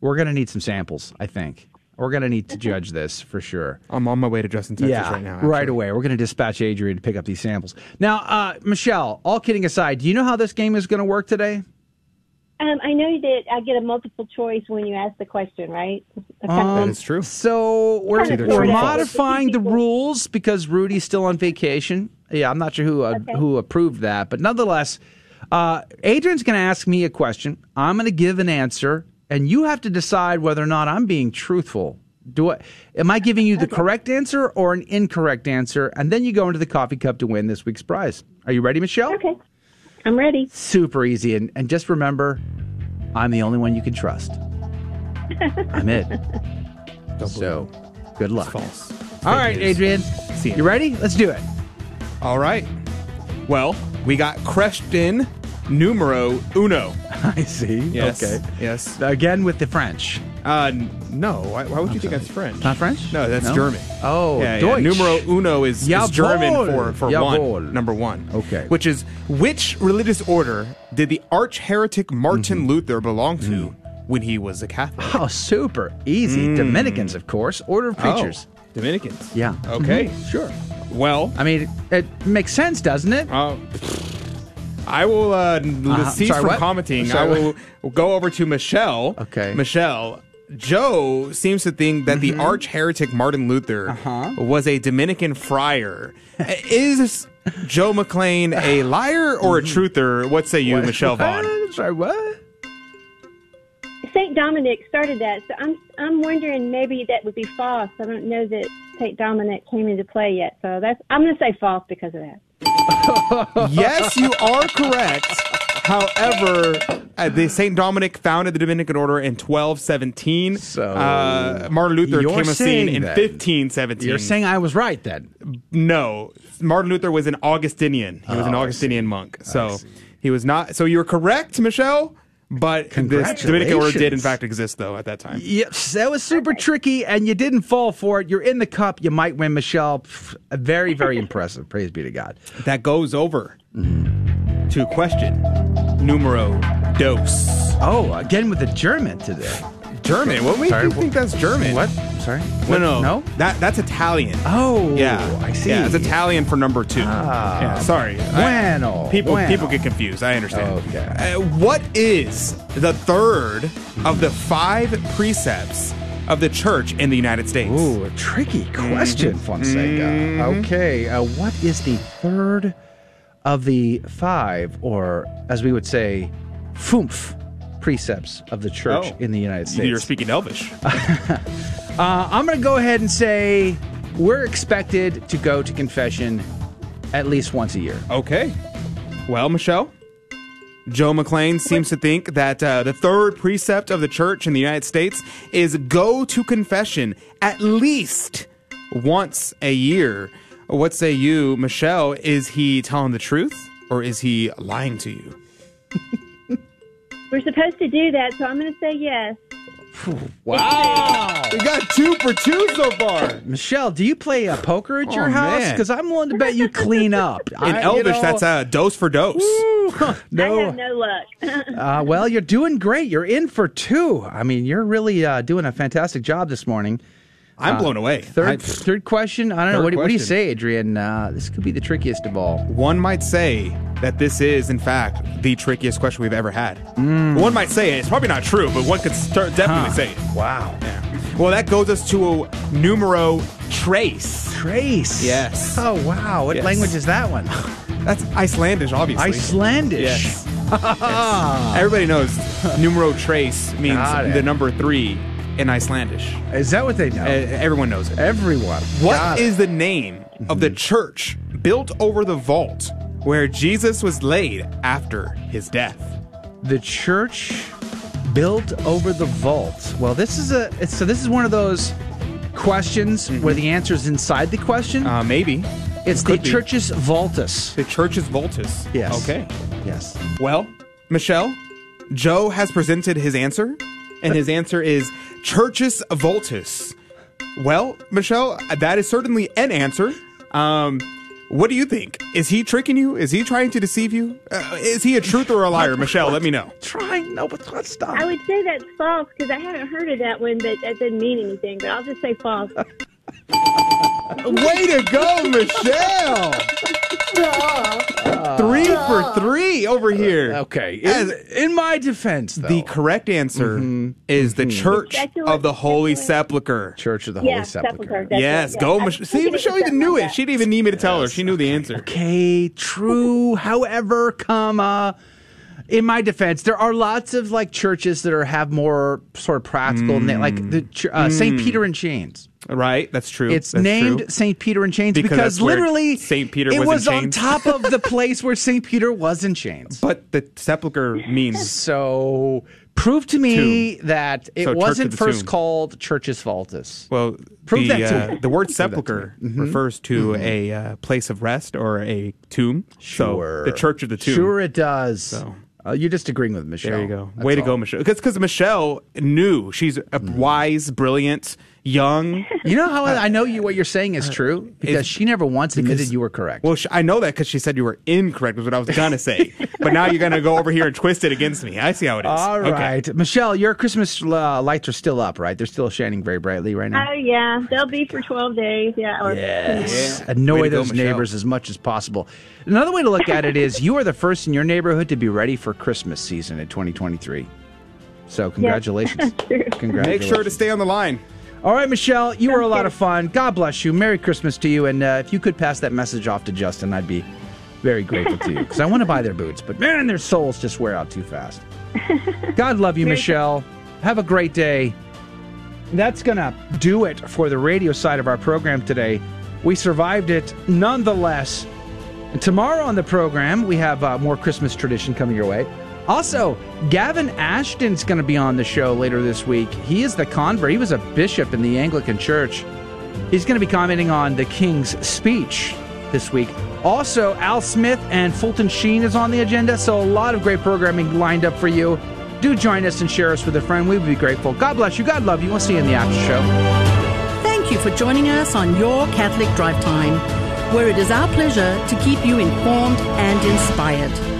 We're going to need some samples, I think. We're going to need to judge this for sure. I'm on my way to Justin, Texas yeah, right now. right away. We're going to dispatch Adrian to pick up these samples. Now, uh, Michelle, all kidding aside, do you know how this game is going to work today? Um, I know that I get a multiple choice when you ask the question, right? Um, that is true. So we're, we're modifying the rules because Rudy's still on vacation. Yeah, I'm not sure who uh, who approved that, but nonetheless, uh, Adrian's going to ask me a question. I'm going to give an answer, and you have to decide whether or not I'm being truthful. Do I? Am I giving you the correct answer or an incorrect answer? And then you go into the coffee cup to win this week's prize. Are you ready, Michelle? Okay, I'm ready. Super easy, and, and just remember, I'm the only one you can trust. [laughs] I'm it. so, good luck. false. All right, Adrian. See you ready? Let's do it. All right. Well, we got Creston numero uno. [laughs] I see. Yes. Okay. Yes. Again with the French. Uh, no. Why, why would you think that's French? Not French? No, that's No? German. Oh, yeah, yeah. Deutsch. Numero uno is, is Jawohl. German for, for Jawohl. one. Number one. Okay. Which is which religious order did the arch heretic Martin Luther belong to when he was a Catholic? Mm-hmm. Oh, super easy. Mm. Dominicans, of course. Order of preachers. Oh, Dominicans. Yeah. Okay. Mhm. Sure. Well, I mean, it, it makes sense, doesn't it? Uh, I will uh, Uh-huh. cease Sorry, from what? commenting. Sorry, I will go over to Michelle. Okay. Michelle. Joe seems to think that Mm-hmm. the arch heretic Martin Luther Uh-huh. was a Dominican friar. Is Joe McClane a liar or a truther? What say you, Michelle [laughs] Vaughn? Sorry, what? Saint Dominic started that, so I'm I'm wondering maybe that would be false. I don't know that Saint Dominic came into play yet, so that's I'm going to say false because of that. [laughs] yes, you are correct. However, uh, the Saint Dominic founded the Dominican order in 1217. So uh, Martin Luther You're came on scene in that- 1517. You're saying I was right then. no. Martin Luther was an Augustinian. He was an Oh, I Augustinian monk. So he was not. So you're correct, Michelle. But this Dominican order did in fact exist, though, at that time. Yes, that was super tricky, and you didn't fall for it. You're in the cup. You might win, Michelle. Pff, Very, very [laughs] impressive. Praise be to God. That goes over to question numero dos. Oh, again with the German today. German? What makes Sorry, you think that's German? What? Sorry. No, What? no, No? That that's Italian. Oh, yeah, I see. Yeah, it's Italian for number two. Ah, yeah, sorry. bueno, I, people bueno. people get confused. I understand. Okay. Uh, what is the third of the five precepts of the church in the United States? Ooh, a tricky question, Fonseca. Mhm. Okay, uh, what is the third of the five, or as we would say, foomph? Precepts of the church Oh. in the United States. You're speaking Elvish. [laughs] Uh, I'm going to go ahead and say we're expected to go to confession at least once a year. Okay. Well, Michelle, Joe McClane seems to think that uh, the third precept of the church in the United States is go to confession at least once a year. What say you, Michelle? Is he telling the truth or is he lying to you? [laughs] We're supposed to do that, so I'm going to say yes. [sighs] Wow. We got two for two so far. Michelle, do you play uh, poker at your Oh, house? man. Because I'm willing to bet you clean up. [laughs] In I- you Elvish, know, that's a dose for dose. [laughs] I no. have no luck. [laughs] Uh, well, you're doing great. You're in for two. I mean, you're really uh, doing a fantastic job this morning. I'm Uh, blown away. Third, I- third question. I don't know. What, do- what do you say, Adrian? Uh, this could be the trickiest of all. One might say that this is, in fact, the trickiest question we've ever had. One might say it's probably not true, but one could start, definitely Huh. say it. Wow. Yeah. Well, that goes us to a numero trace. Trace. Yes. Oh wow. What Yes. language is that one? [laughs] That's Icelandish, obviously. Icelandish. Yes. [laughs] Yes. Everybody knows numero trace means the number three in Icelandish. Is that what they know? Everyone knows it. Everyone. What is the name of the church built over the vault where Jesus was laid after his death? the church built over the vault? Well, this is a it's, so this is one of those questions where the answer is inside the question. Uh, maybe. it's the could be. church's vaultus. The church's vaultus. Yes. Okay. Yes. Well, Michelle, Joe has presented his answer, and his answer is Churchus Voltus. Well, Michelle, that is certainly an answer. Um, what do you think? Is he tricking you? Is he trying to deceive you? Uh, is he a truth or a liar? [laughs] Michelle, let me know. Trying no, but let's stop. I would say that's false because I haven't heard of that one, but that doesn't mean anything. But I'll just say false. [laughs] [laughs] Way to go, Michelle! three for three over here. Uh, okay. In, in my defense, though, The correct answer mm-hmm. is the mm-hmm. Church Exactly of the Holy exactly Sepulchre. Church of the yeah, Holy Sepulchre. That's yes, right, go, yeah. Mich- I- See, I Michelle think even knew it. She didn't even need me to tell her. She knew the answer. Okay, true. However, comma. In my defense, there are lots of like churches that are have more sort of practical, na- like the ch- uh, Saint Peter and Chains. Right, that's true. It's That's named. Saint Peter and Chains Because because, literally Saint Peter it was was on top of the [laughs] place where Saint Peter was in chains. But the sepulcher means So prove to me that it So, wasn't first Tomb. called Churchus Vaultus. well. Prove the, that to uh, me. the word Prove that to sepulcher me. Mhm. refers to a uh, place of rest or a tomb. Sure. So the Church of the Tomb. Sure, it does. So. Uh, you're just agreeing with Michelle. There you go. That's Way to all. go, Michelle. Because Michelle knew she's a wise, brilliant, young. You know how I know you what you're saying is true because it's- she never once admitted because- you were correct. Well, sh- I know that because she said you were incorrect. Was what I was gonna say. [laughs] but now you're gonna go over here and twist it against me. I see how it is. All Okay. right, Michelle, your Christmas uh, lights are still up, right? They're still shining very brightly right now. Oh yeah, they'll be for twelve days. Yeah. Or, Yes. Yeah. Annoy Way to go, those Michelle. neighbors as much as possible. Another way to look at it is you are the first in your neighborhood to be ready for Christmas season in 2023. So [laughs] congratulations. Congratulations. Make sure to stay on the line. All right, Michelle, you were a lot of fun. God bless you. Merry Christmas to you. And uh, if you could pass that message off to Justin, I'd be very grateful to you because I want to buy their boots, but man, their soles just wear out too fast. [laughs] God love you, Michelle. Have a great day. That's going to do it for the radio side of our program today. We survived it nonetheless. And tomorrow on the program, we have uh, more Christmas tradition coming your way. Also, Gavin Ashenden's going to be on the show later this week. He is the convert. He was a bishop in the Anglican Church. He's going to be commenting on the King's speech this week. Also, Al Smith and Fulton Sheen is on the agenda, so a lot of great programming lined up for you. Do join us and share us with a friend. We would be grateful. God bless you. God love you. We'll see you in the after show. Thank you for joining us on Your Catholic Drive Time, where it is our pleasure to keep you informed and inspired.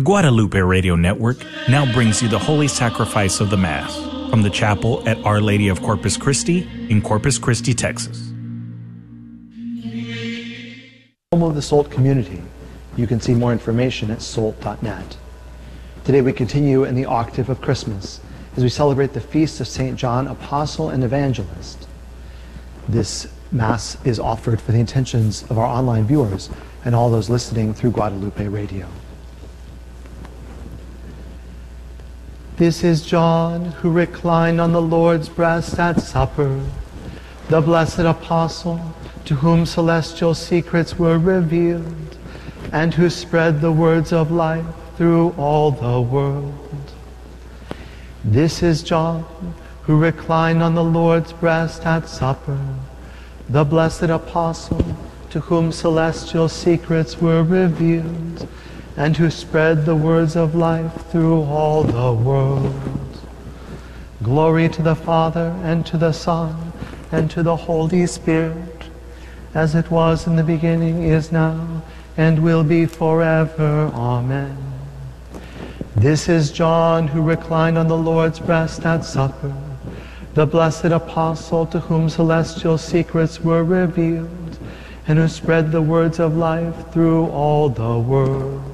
The Guadalupe Radio Network now brings you the Holy Sacrifice of the Mass from the chapel at Our Lady of Corpus Christi in Corpus Christi, Texas. Home of the SALT community. You can see more information at salt.net. Today we continue in the octave of Christmas as we celebrate the feast of St. John, Apostle and Evangelist. This Mass is offered for the intentions of our online viewers and all those listening through Guadalupe Radio. This is John who reclined on the Lord's breast at supper, the blessed apostle to whom celestial secrets were revealed and who spread the words of life through all the world. This is John who reclined on the Lord's breast at supper, the blessed apostle to whom celestial secrets were revealed and who spread the words of life through all the world. Glory to the Father and to the Son and to the Holy Spirit, as it was in the beginning, is now, and will be forever. Amen. This is John who reclined on the Lord's breast at supper, the blessed apostle to whom celestial secrets were revealed, and who spread the words of life through all the world.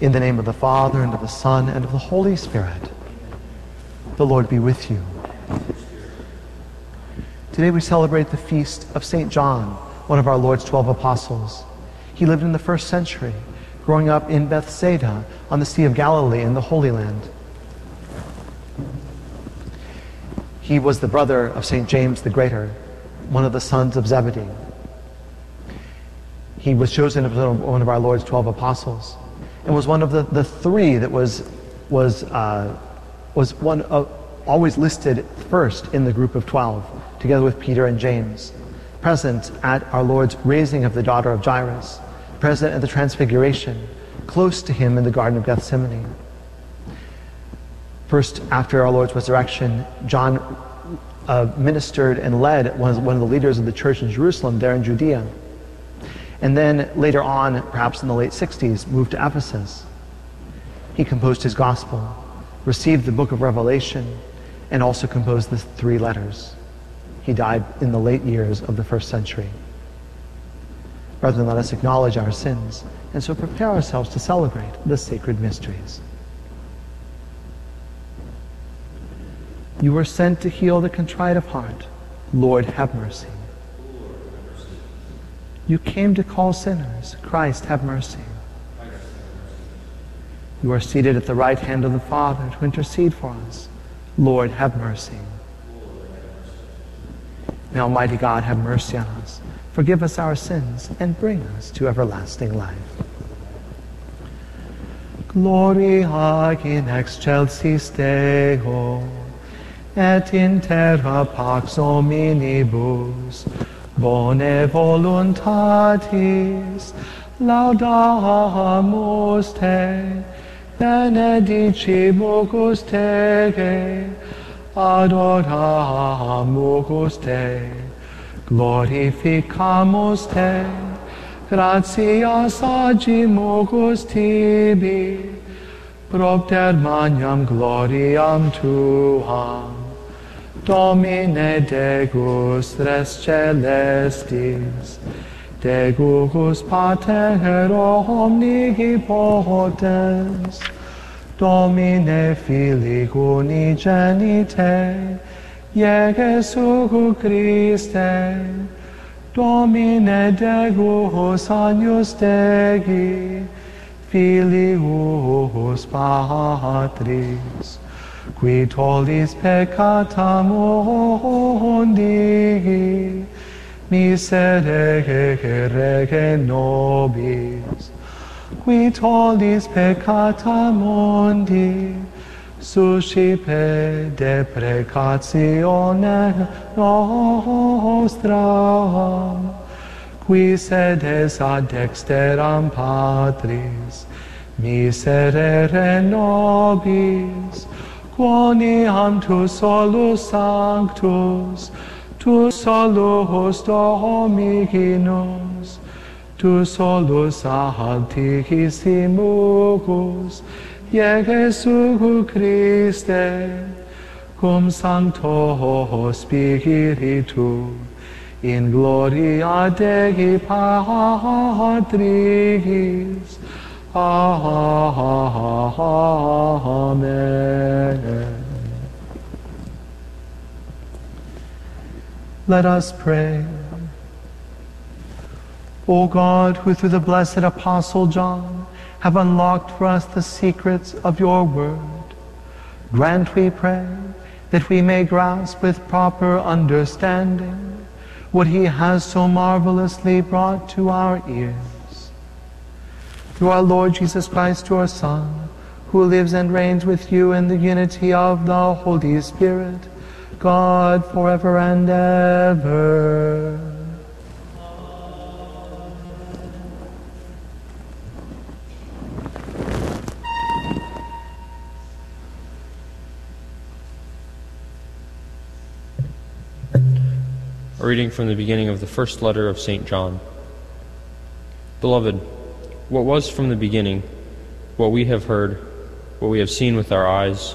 In the name of the Father, and of the Son, and of the Holy Spirit, the Lord be with you. Today we celebrate the feast of St. John, one of our Lord's 12 apostles. He lived in the first century, growing up in Bethsaida on the Sea of Galilee in the Holy Land. He was the brother of St. James the Greater, one of the sons of Zebedee. He was chosen as one of our Lord's 12 apostles and was one of the, the three that was, was, uh, was one of, always listed first in the group of 12, together with Peter and James, present at our Lord's raising of the daughter of Jairus, present at the transfiguration, close to him in the Garden of Gethsemane. First, after our Lord's resurrection, John uh, ministered and led of, one of the leaders of the church in Jerusalem, there in Judea. And then later on, perhaps in the late 60s, moved to Ephesus. He composed his gospel, received the book of Revelation, and also composed the three letters. He died in the late years of the first century. Brethren, let us acknowledge our sins and so prepare ourselves to celebrate the sacred mysteries. You were sent to heal the contrite of heart. Lord, have mercy. You came to call sinners. Christ, have mercy. You are seated at the right hand of the Father to intercede for us. Lord, have mercy. May Almighty God have mercy on us, forgive us our sins, and bring us to everlasting life. Gloria in excelsis Deo, et in terra pax hominibus, bone voluntatis, laudamus te, benedicimus te, adoramus te, glorificamus te, gratias agimus tibi, propter magnam gloriam tuam, Domine Deus res celestis, Deus Pater omnipotens, Domine Filii unigenite, Iesu Christe, Domine Deus agnus Dei, Filius Patris, qui tollis peccata mundi, miserere nobis, qui tollis peccata mundi, suscipe deprecatione nostra, qui sedes ad dexteram Patris, miserere nobis, quoniam tu solus sanctus, tu solus Dominus, tu solus altissimugus, Jesu Christe, cum Sancto Spiritu, in gloria Dei Patris. Amen. Let us pray. O God, who through the blessed Apostle John have unlocked for us the secrets of your word, grant, we pray, that we may grasp with proper understanding what he has so marvelously brought to our ears. Through our Lord Jesus Christ, your Son, who lives and reigns with you in the unity of the Holy Spirit, God forever and ever. A reading from the beginning of the first letter of St. John. Beloved, what was from the beginning, what we have heard, what we have seen with our eyes,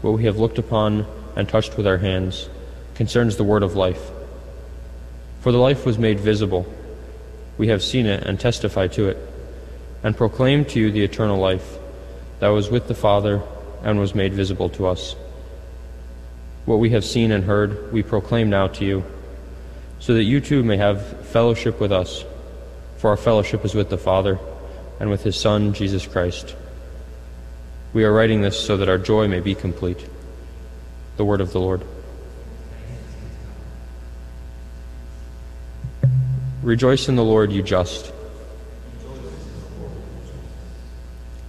what we have looked upon and touched with our hands, concerns the word of life. For the life was made visible. We have seen it and testify to it, and proclaim to you the eternal life that was with the Father and was made visible to us. What we have seen and heard, we proclaim now to you, so that you too may have fellowship with us. For our fellowship is with the Father and with His Son, Jesus Christ. We are writing this so that our joy may be complete. The word of the Lord. Rejoice in the Lord, you just.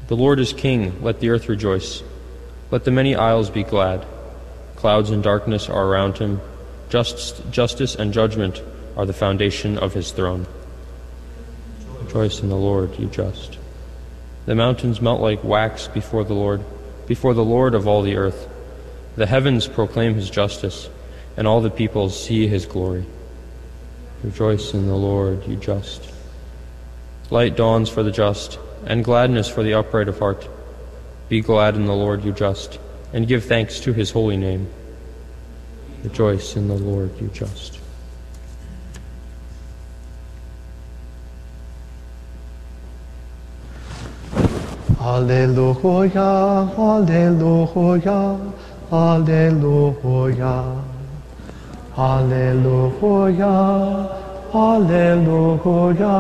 The Lord is King, let the earth rejoice. Let the many isles be glad. Clouds and darkness are around him. Just, justice and judgment are the foundation of his throne. Rejoice in the Lord, you just. The mountains melt like wax before the Lord, before the Lord of all the earth. The heavens proclaim his justice, and all the peoples see his glory. Rejoice in the Lord, you just. Light dawns for the just, and gladness for the upright of heart. Be glad in the Lord, you just, and give thanks to his holy name. Rejoice in the Lord, you just. Alleluia, Alleluia, Alleluia. Alleluia, Alleluia,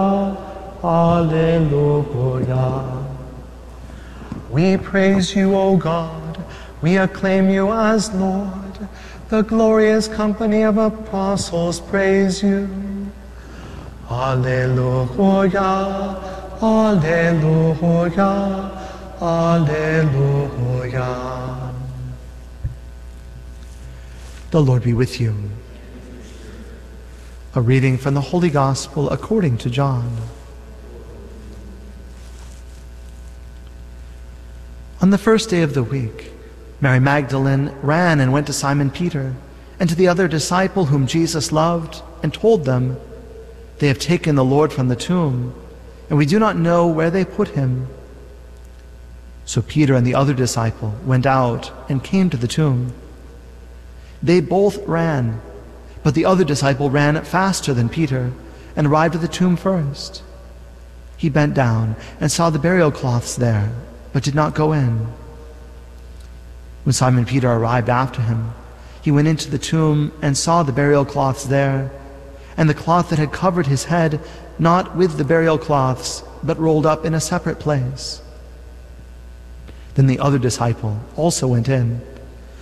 Alleluia. We praise you, O God. We acclaim you as Lord. The glorious company of apostles praise you. Alleluia, Alleluia, Alleluia. The Lord be with you. A reading from the Holy Gospel according to John. On the first day of the week, Mary Magdalene ran and went to Simon Peter and to the other disciple whom Jesus loved and told them, They have taken the Lord from the tomb, and we do not know where they put him. So Peter and the other disciple went out and came to the tomb. They both ran, but the other disciple ran faster than Peter and arrived at the tomb first. He bent down and saw the burial cloths there, but did not go in. When Simon Peter arrived after him, he went into the tomb and saw the burial cloths there, and the cloth that had covered his head, not with the burial cloths, but rolled up in a separate place. Then the other disciple also went in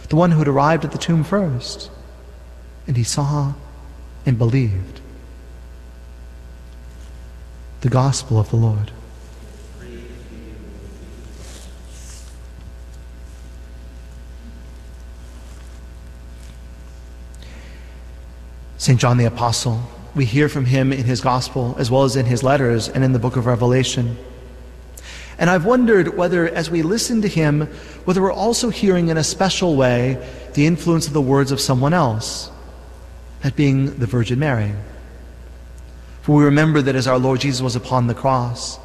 the one who had arrived at the tomb first. And he saw and believed. The Gospel of the Lord. St. John the Apostle, we hear from him in his Gospel as well as in his letters and in the book of Revelation. And I've wondered whether, as we listen to him, whether we're also hearing in a special way the influence of the words of someone else, that being the Virgin Mary. For we remember that as our Lord Jesus was upon the cross,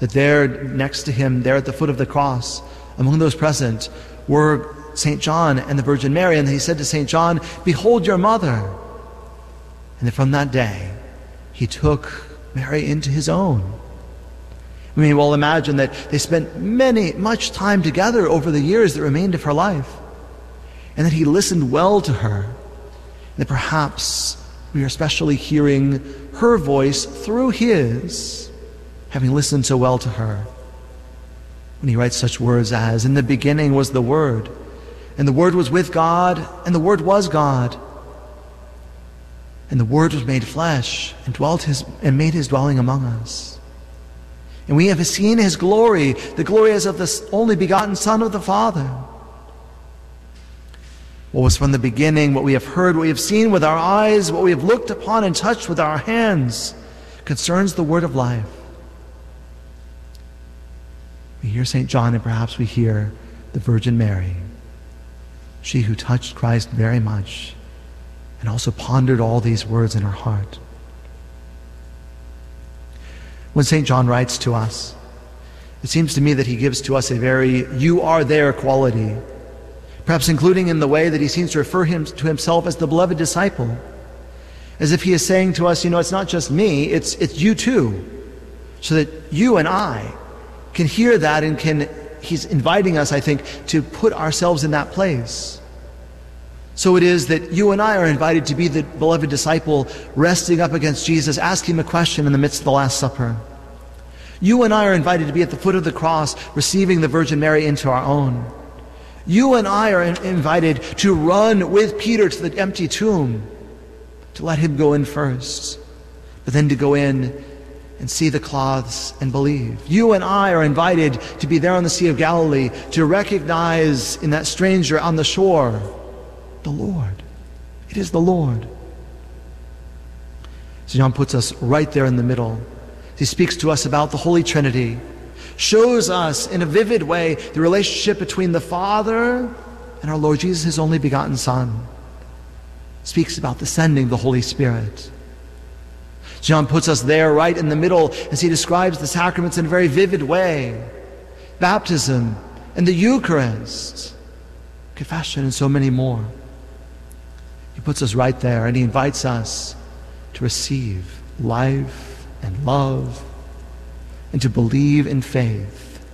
that there next to him, there at the foot of the cross, among those present, were St. John and the Virgin Mary. And he said to St. John, Behold your mother. And from that day, he took Mary into his own. We may well imagine that they spent many, much time together over the years that remained of her life, and that he listened well to her, and that perhaps we are especially hearing her voice through his, having listened so well to her. When he writes such words as, In the beginning was the Word, and the Word was with God, and the Word was God. And the Word was made flesh and dwelt his and made his dwelling among us. And we have seen his glory, the glory as of the only begotten Son of the Father what was from the beginning, what we have heard, what we have seen with our eyes, what we have looked upon and touched with our hands, concerns the word of life. We hear St. John, and perhaps we hear the Virgin Mary, she who touched Christ very much and also pondered all these words in her heart. When St. John writes to us, it seems to me that he gives to us a very you are there quality perhaps including in the way that he seems to refer him to himself as the beloved disciple, as if he is saying to us, you know, it's not just me, it's, it's you too, so that you and I can hear that and can, he's inviting us, I think, to put ourselves in that place. So it is that you and I are invited to be the beloved disciple resting up against Jesus, asking a question in the midst of the Last Supper. You and I are invited to be at the foot of the cross, receiving the Virgin Mary into our own. You and I are invited to run with Peter to the empty tomb, to let him go in first, but then to go in and see the cloths and believe. You and I are invited to be there on the Sea of Galilee, to recognize in that stranger on the shore the Lord. It is the Lord. So John puts us right there in the middle. He speaks to us about the Holy Trinity shows us in a vivid way the relationship between the Father and our Lord Jesus, his only begotten Son. Speaks about the sending of the Holy Spirit. John puts us there right in the middle as he describes the sacraments in a very vivid way baptism and the Eucharist, confession, and so many more. He puts us right there and he invites us to receive life and love and to believe in faith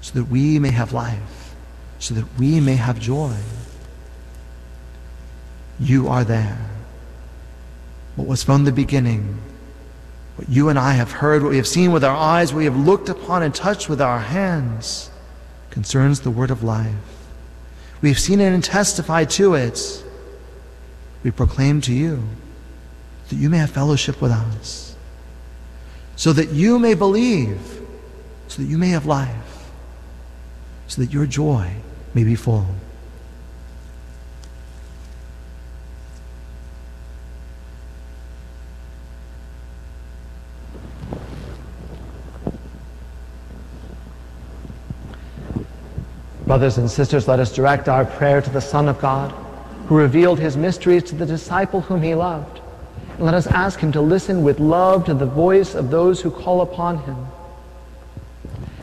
so that we may have life, so that we may have joy. You are there. What was from the beginning, what you and I have heard, what we have seen with our eyes, what we have looked upon and touched with our hands, concerns the word of life. We have seen it and testified to it. We proclaim to you that you may have fellowship with us so that you may believe, so that you may have life, so that your joy may be full. Brothers and sisters, let us direct our prayer to the Son of God, who revealed his mysteries to the disciple whom he loved and let us ask Him to listen with love to the voice of those who call upon Him.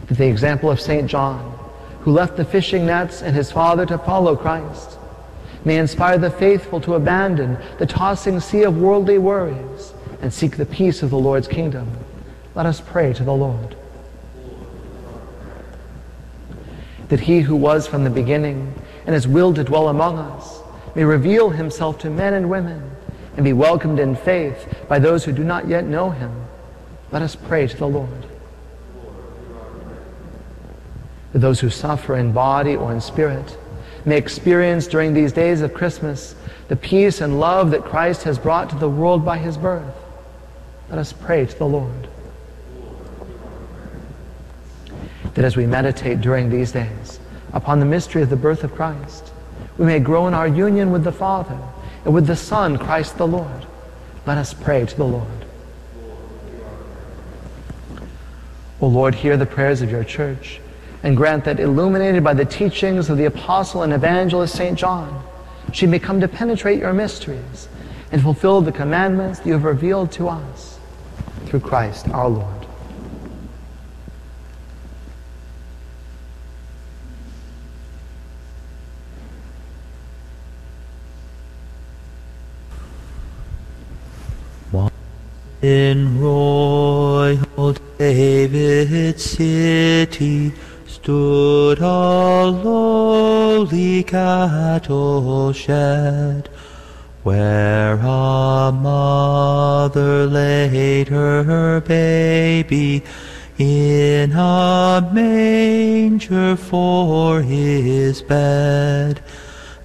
That the example of St. John, who left the fishing nets and his father to follow Christ, may inspire the faithful to abandon the tossing sea of worldly worries and seek the peace of the Lord's kingdom. Let us pray to the Lord. That he who was from the beginning and is willed to dwell among us may reveal himself to men and women and be welcomed in faith by those who do not yet know him. Let us pray to the Lord. For those who suffer in body or in spirit may experience during these days of Christmas the peace and love that Christ has brought to the world by his birth. Let us pray to the Lord. That as we meditate during these days upon the mystery of the birth of Christ, we may grow in our union with the Father and with the Son, Christ the Lord. Let us pray to the Lord. O Lord, hear the prayers of your church and grant that, illuminated by the teachings of the apostle and evangelist St. John, she may come to penetrate your mysteries and fulfill the commandments you have revealed to us. through Christ our Lord. In royal David's city stood a lowly cattle shed, where a mother laid her baby in a manger for his bed.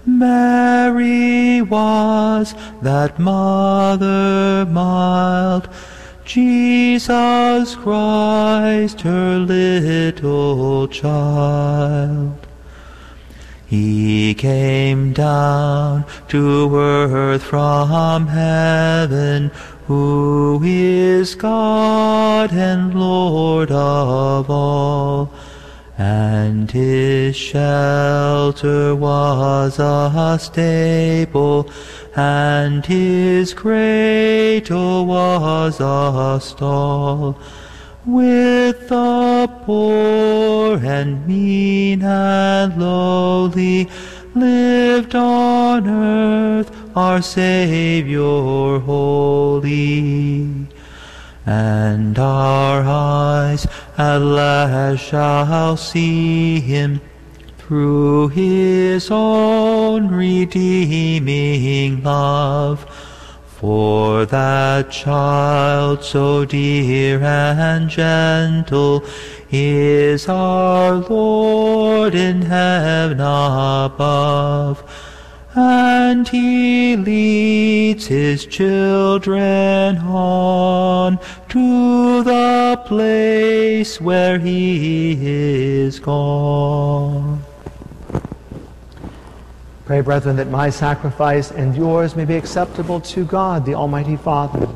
Mary was that mother mild, Jesus Christ her little child. He came down to earth from heaven, who is God and Lord of all and his shelter was a stable, and his cradle was a stall. With the poor and mean and lowly lived on earth our Saviour holy and our eyes at last shall see him through his own redeeming love. For that child so dear and gentle is our Lord in heaven above and he leads his children on to the place where he is gone. Pray, brethren, that my sacrifice and yours may be acceptable to God, the Almighty Father.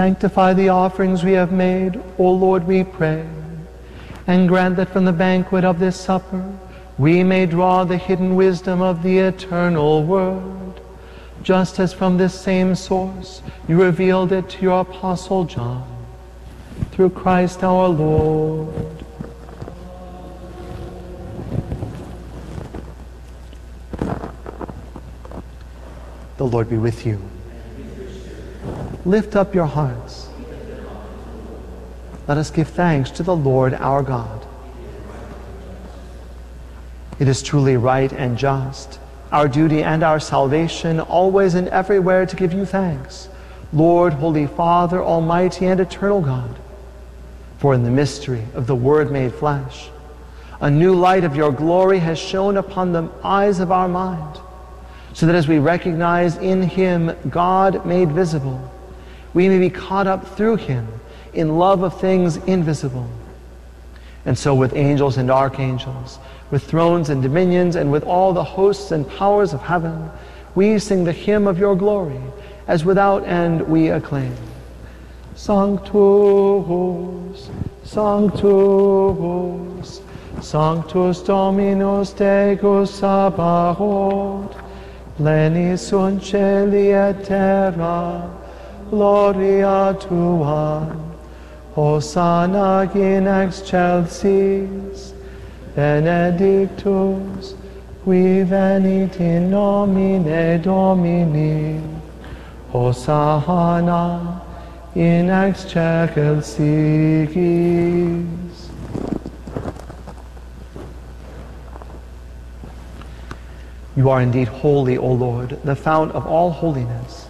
Sanctify the offerings we have made, O Lord, we pray, and grant that from the banquet of this supper we may draw the hidden wisdom of the eternal Word, just as from this same source you revealed it to your Apostle John. Through Christ our Lord. The Lord be with you. Lift up your hearts. Let us give thanks to the Lord our God. It is truly right and just, our duty and our salvation, always and everywhere to give you thanks, Lord, Holy Father, Almighty and Eternal God. For in the mystery of the Word made flesh, a new light of your glory has shone upon the eyes of our mind, so that as we recognize in Him God made visible, we may be caught up through him in love of things invisible. And so, with angels and archangels, with thrones and dominions, and with all the hosts and powers of heaven, we sing the hymn of your glory, as without end we acclaim. Sanctus, Sanctus, Sanctus Dominus Deus Sabaoth, plenis sunt et terra, gloria tua. Hosanna in excelsis, benedictus, qui venit in nomine Domini. Hosanna in excelsis. You are indeed holy, O Lord, the fount of all holiness.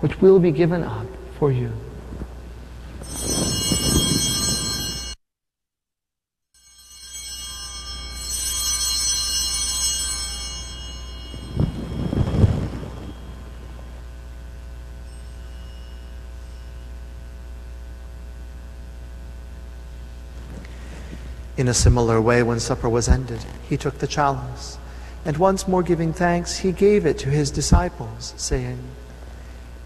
which will be given up for you. In a similar way, when supper was ended, he took the chalice, and once more giving thanks, he gave it to his disciples, saying,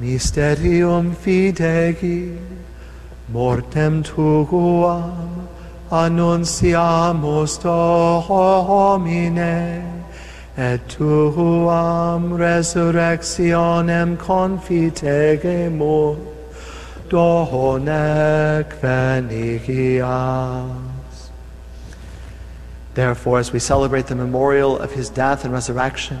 Mysterium fidei, mortem tuam, annunciamus Domine, et tuam resurrectionem confitegemo, donec venigias. Therefore, as we celebrate the memorial of his death and resurrection,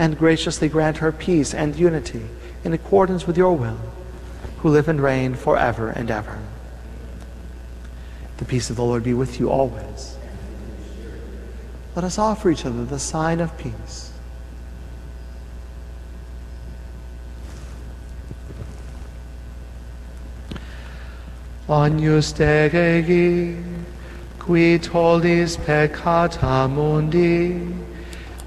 and graciously grant her peace and unity in accordance with your will, who live and reign forever and ever. The peace of the Lord be with you always. Let us offer each other the sign of peace. Agnus Dei, qui tollis peccata mundi,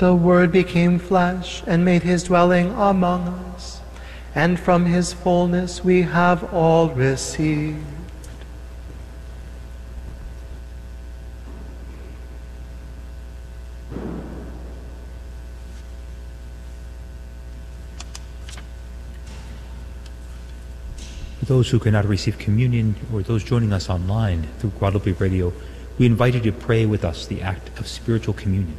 The Word became flesh and made his dwelling among us, and from his fullness we have all received. For those who cannot receive communion or those joining us online through Guadalupe Radio, we invite you to pray with us the act of spiritual communion.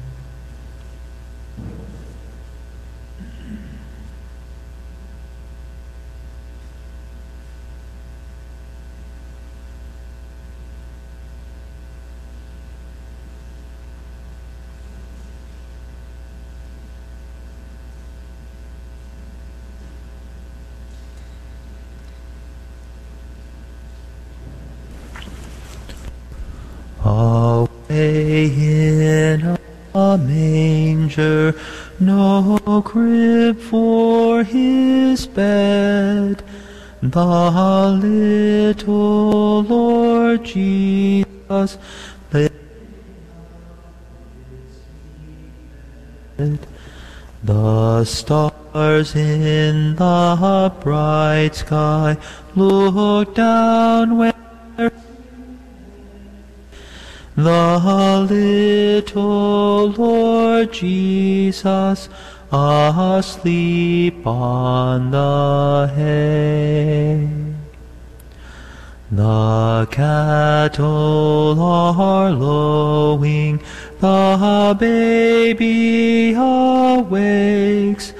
The little Lord Jesus lay The stars in the bright sky look down where the little Lord Jesus asleep on the hay. The cattle are lowing, the baby awakes,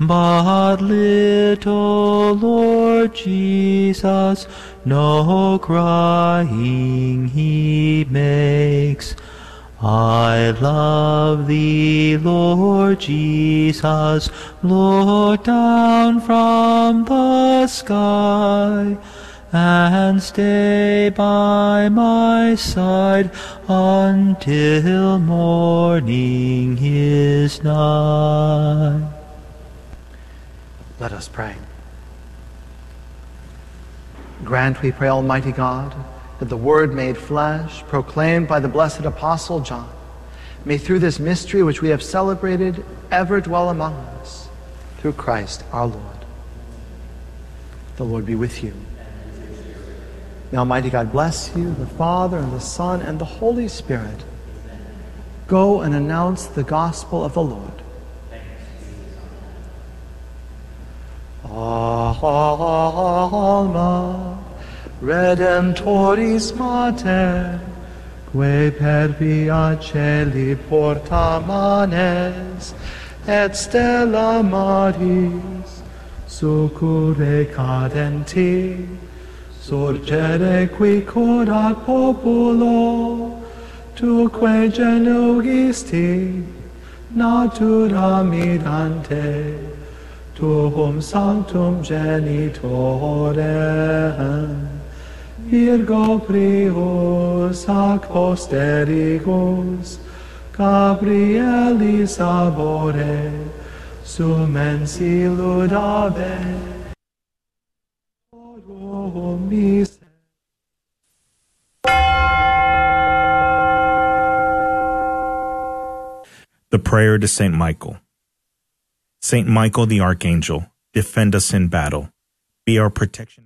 but little Lord Jesus no crying he makes. I love thee, Lord Jesus, look down from the sky and stay by my side until morning is nigh. Let us pray. Grant, we pray, Almighty God, that the Word made flesh, proclaimed by the blessed Apostle John, may through this mystery which we have celebrated ever dwell among us, through Christ our Lord. The Lord be with you. May Almighty God bless you, the Father, and the Son, and the Holy Spirit. Go and announce the gospel of the Lord. Alma Redemptoris Mater, quae per via celi porta manes, et stella maris, succure cadenti, surgere qui curat populo, tuque genugisti, natura mirante, tuum sanctum genitorem. Virgo prius ac Gabrielis abore, mis The Prayer to St. Michael. St. Michael the Archangel, defend us in battle. Be our protection.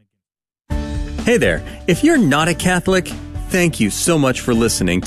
Hey there. If you're not a Catholic, thank you so much for listening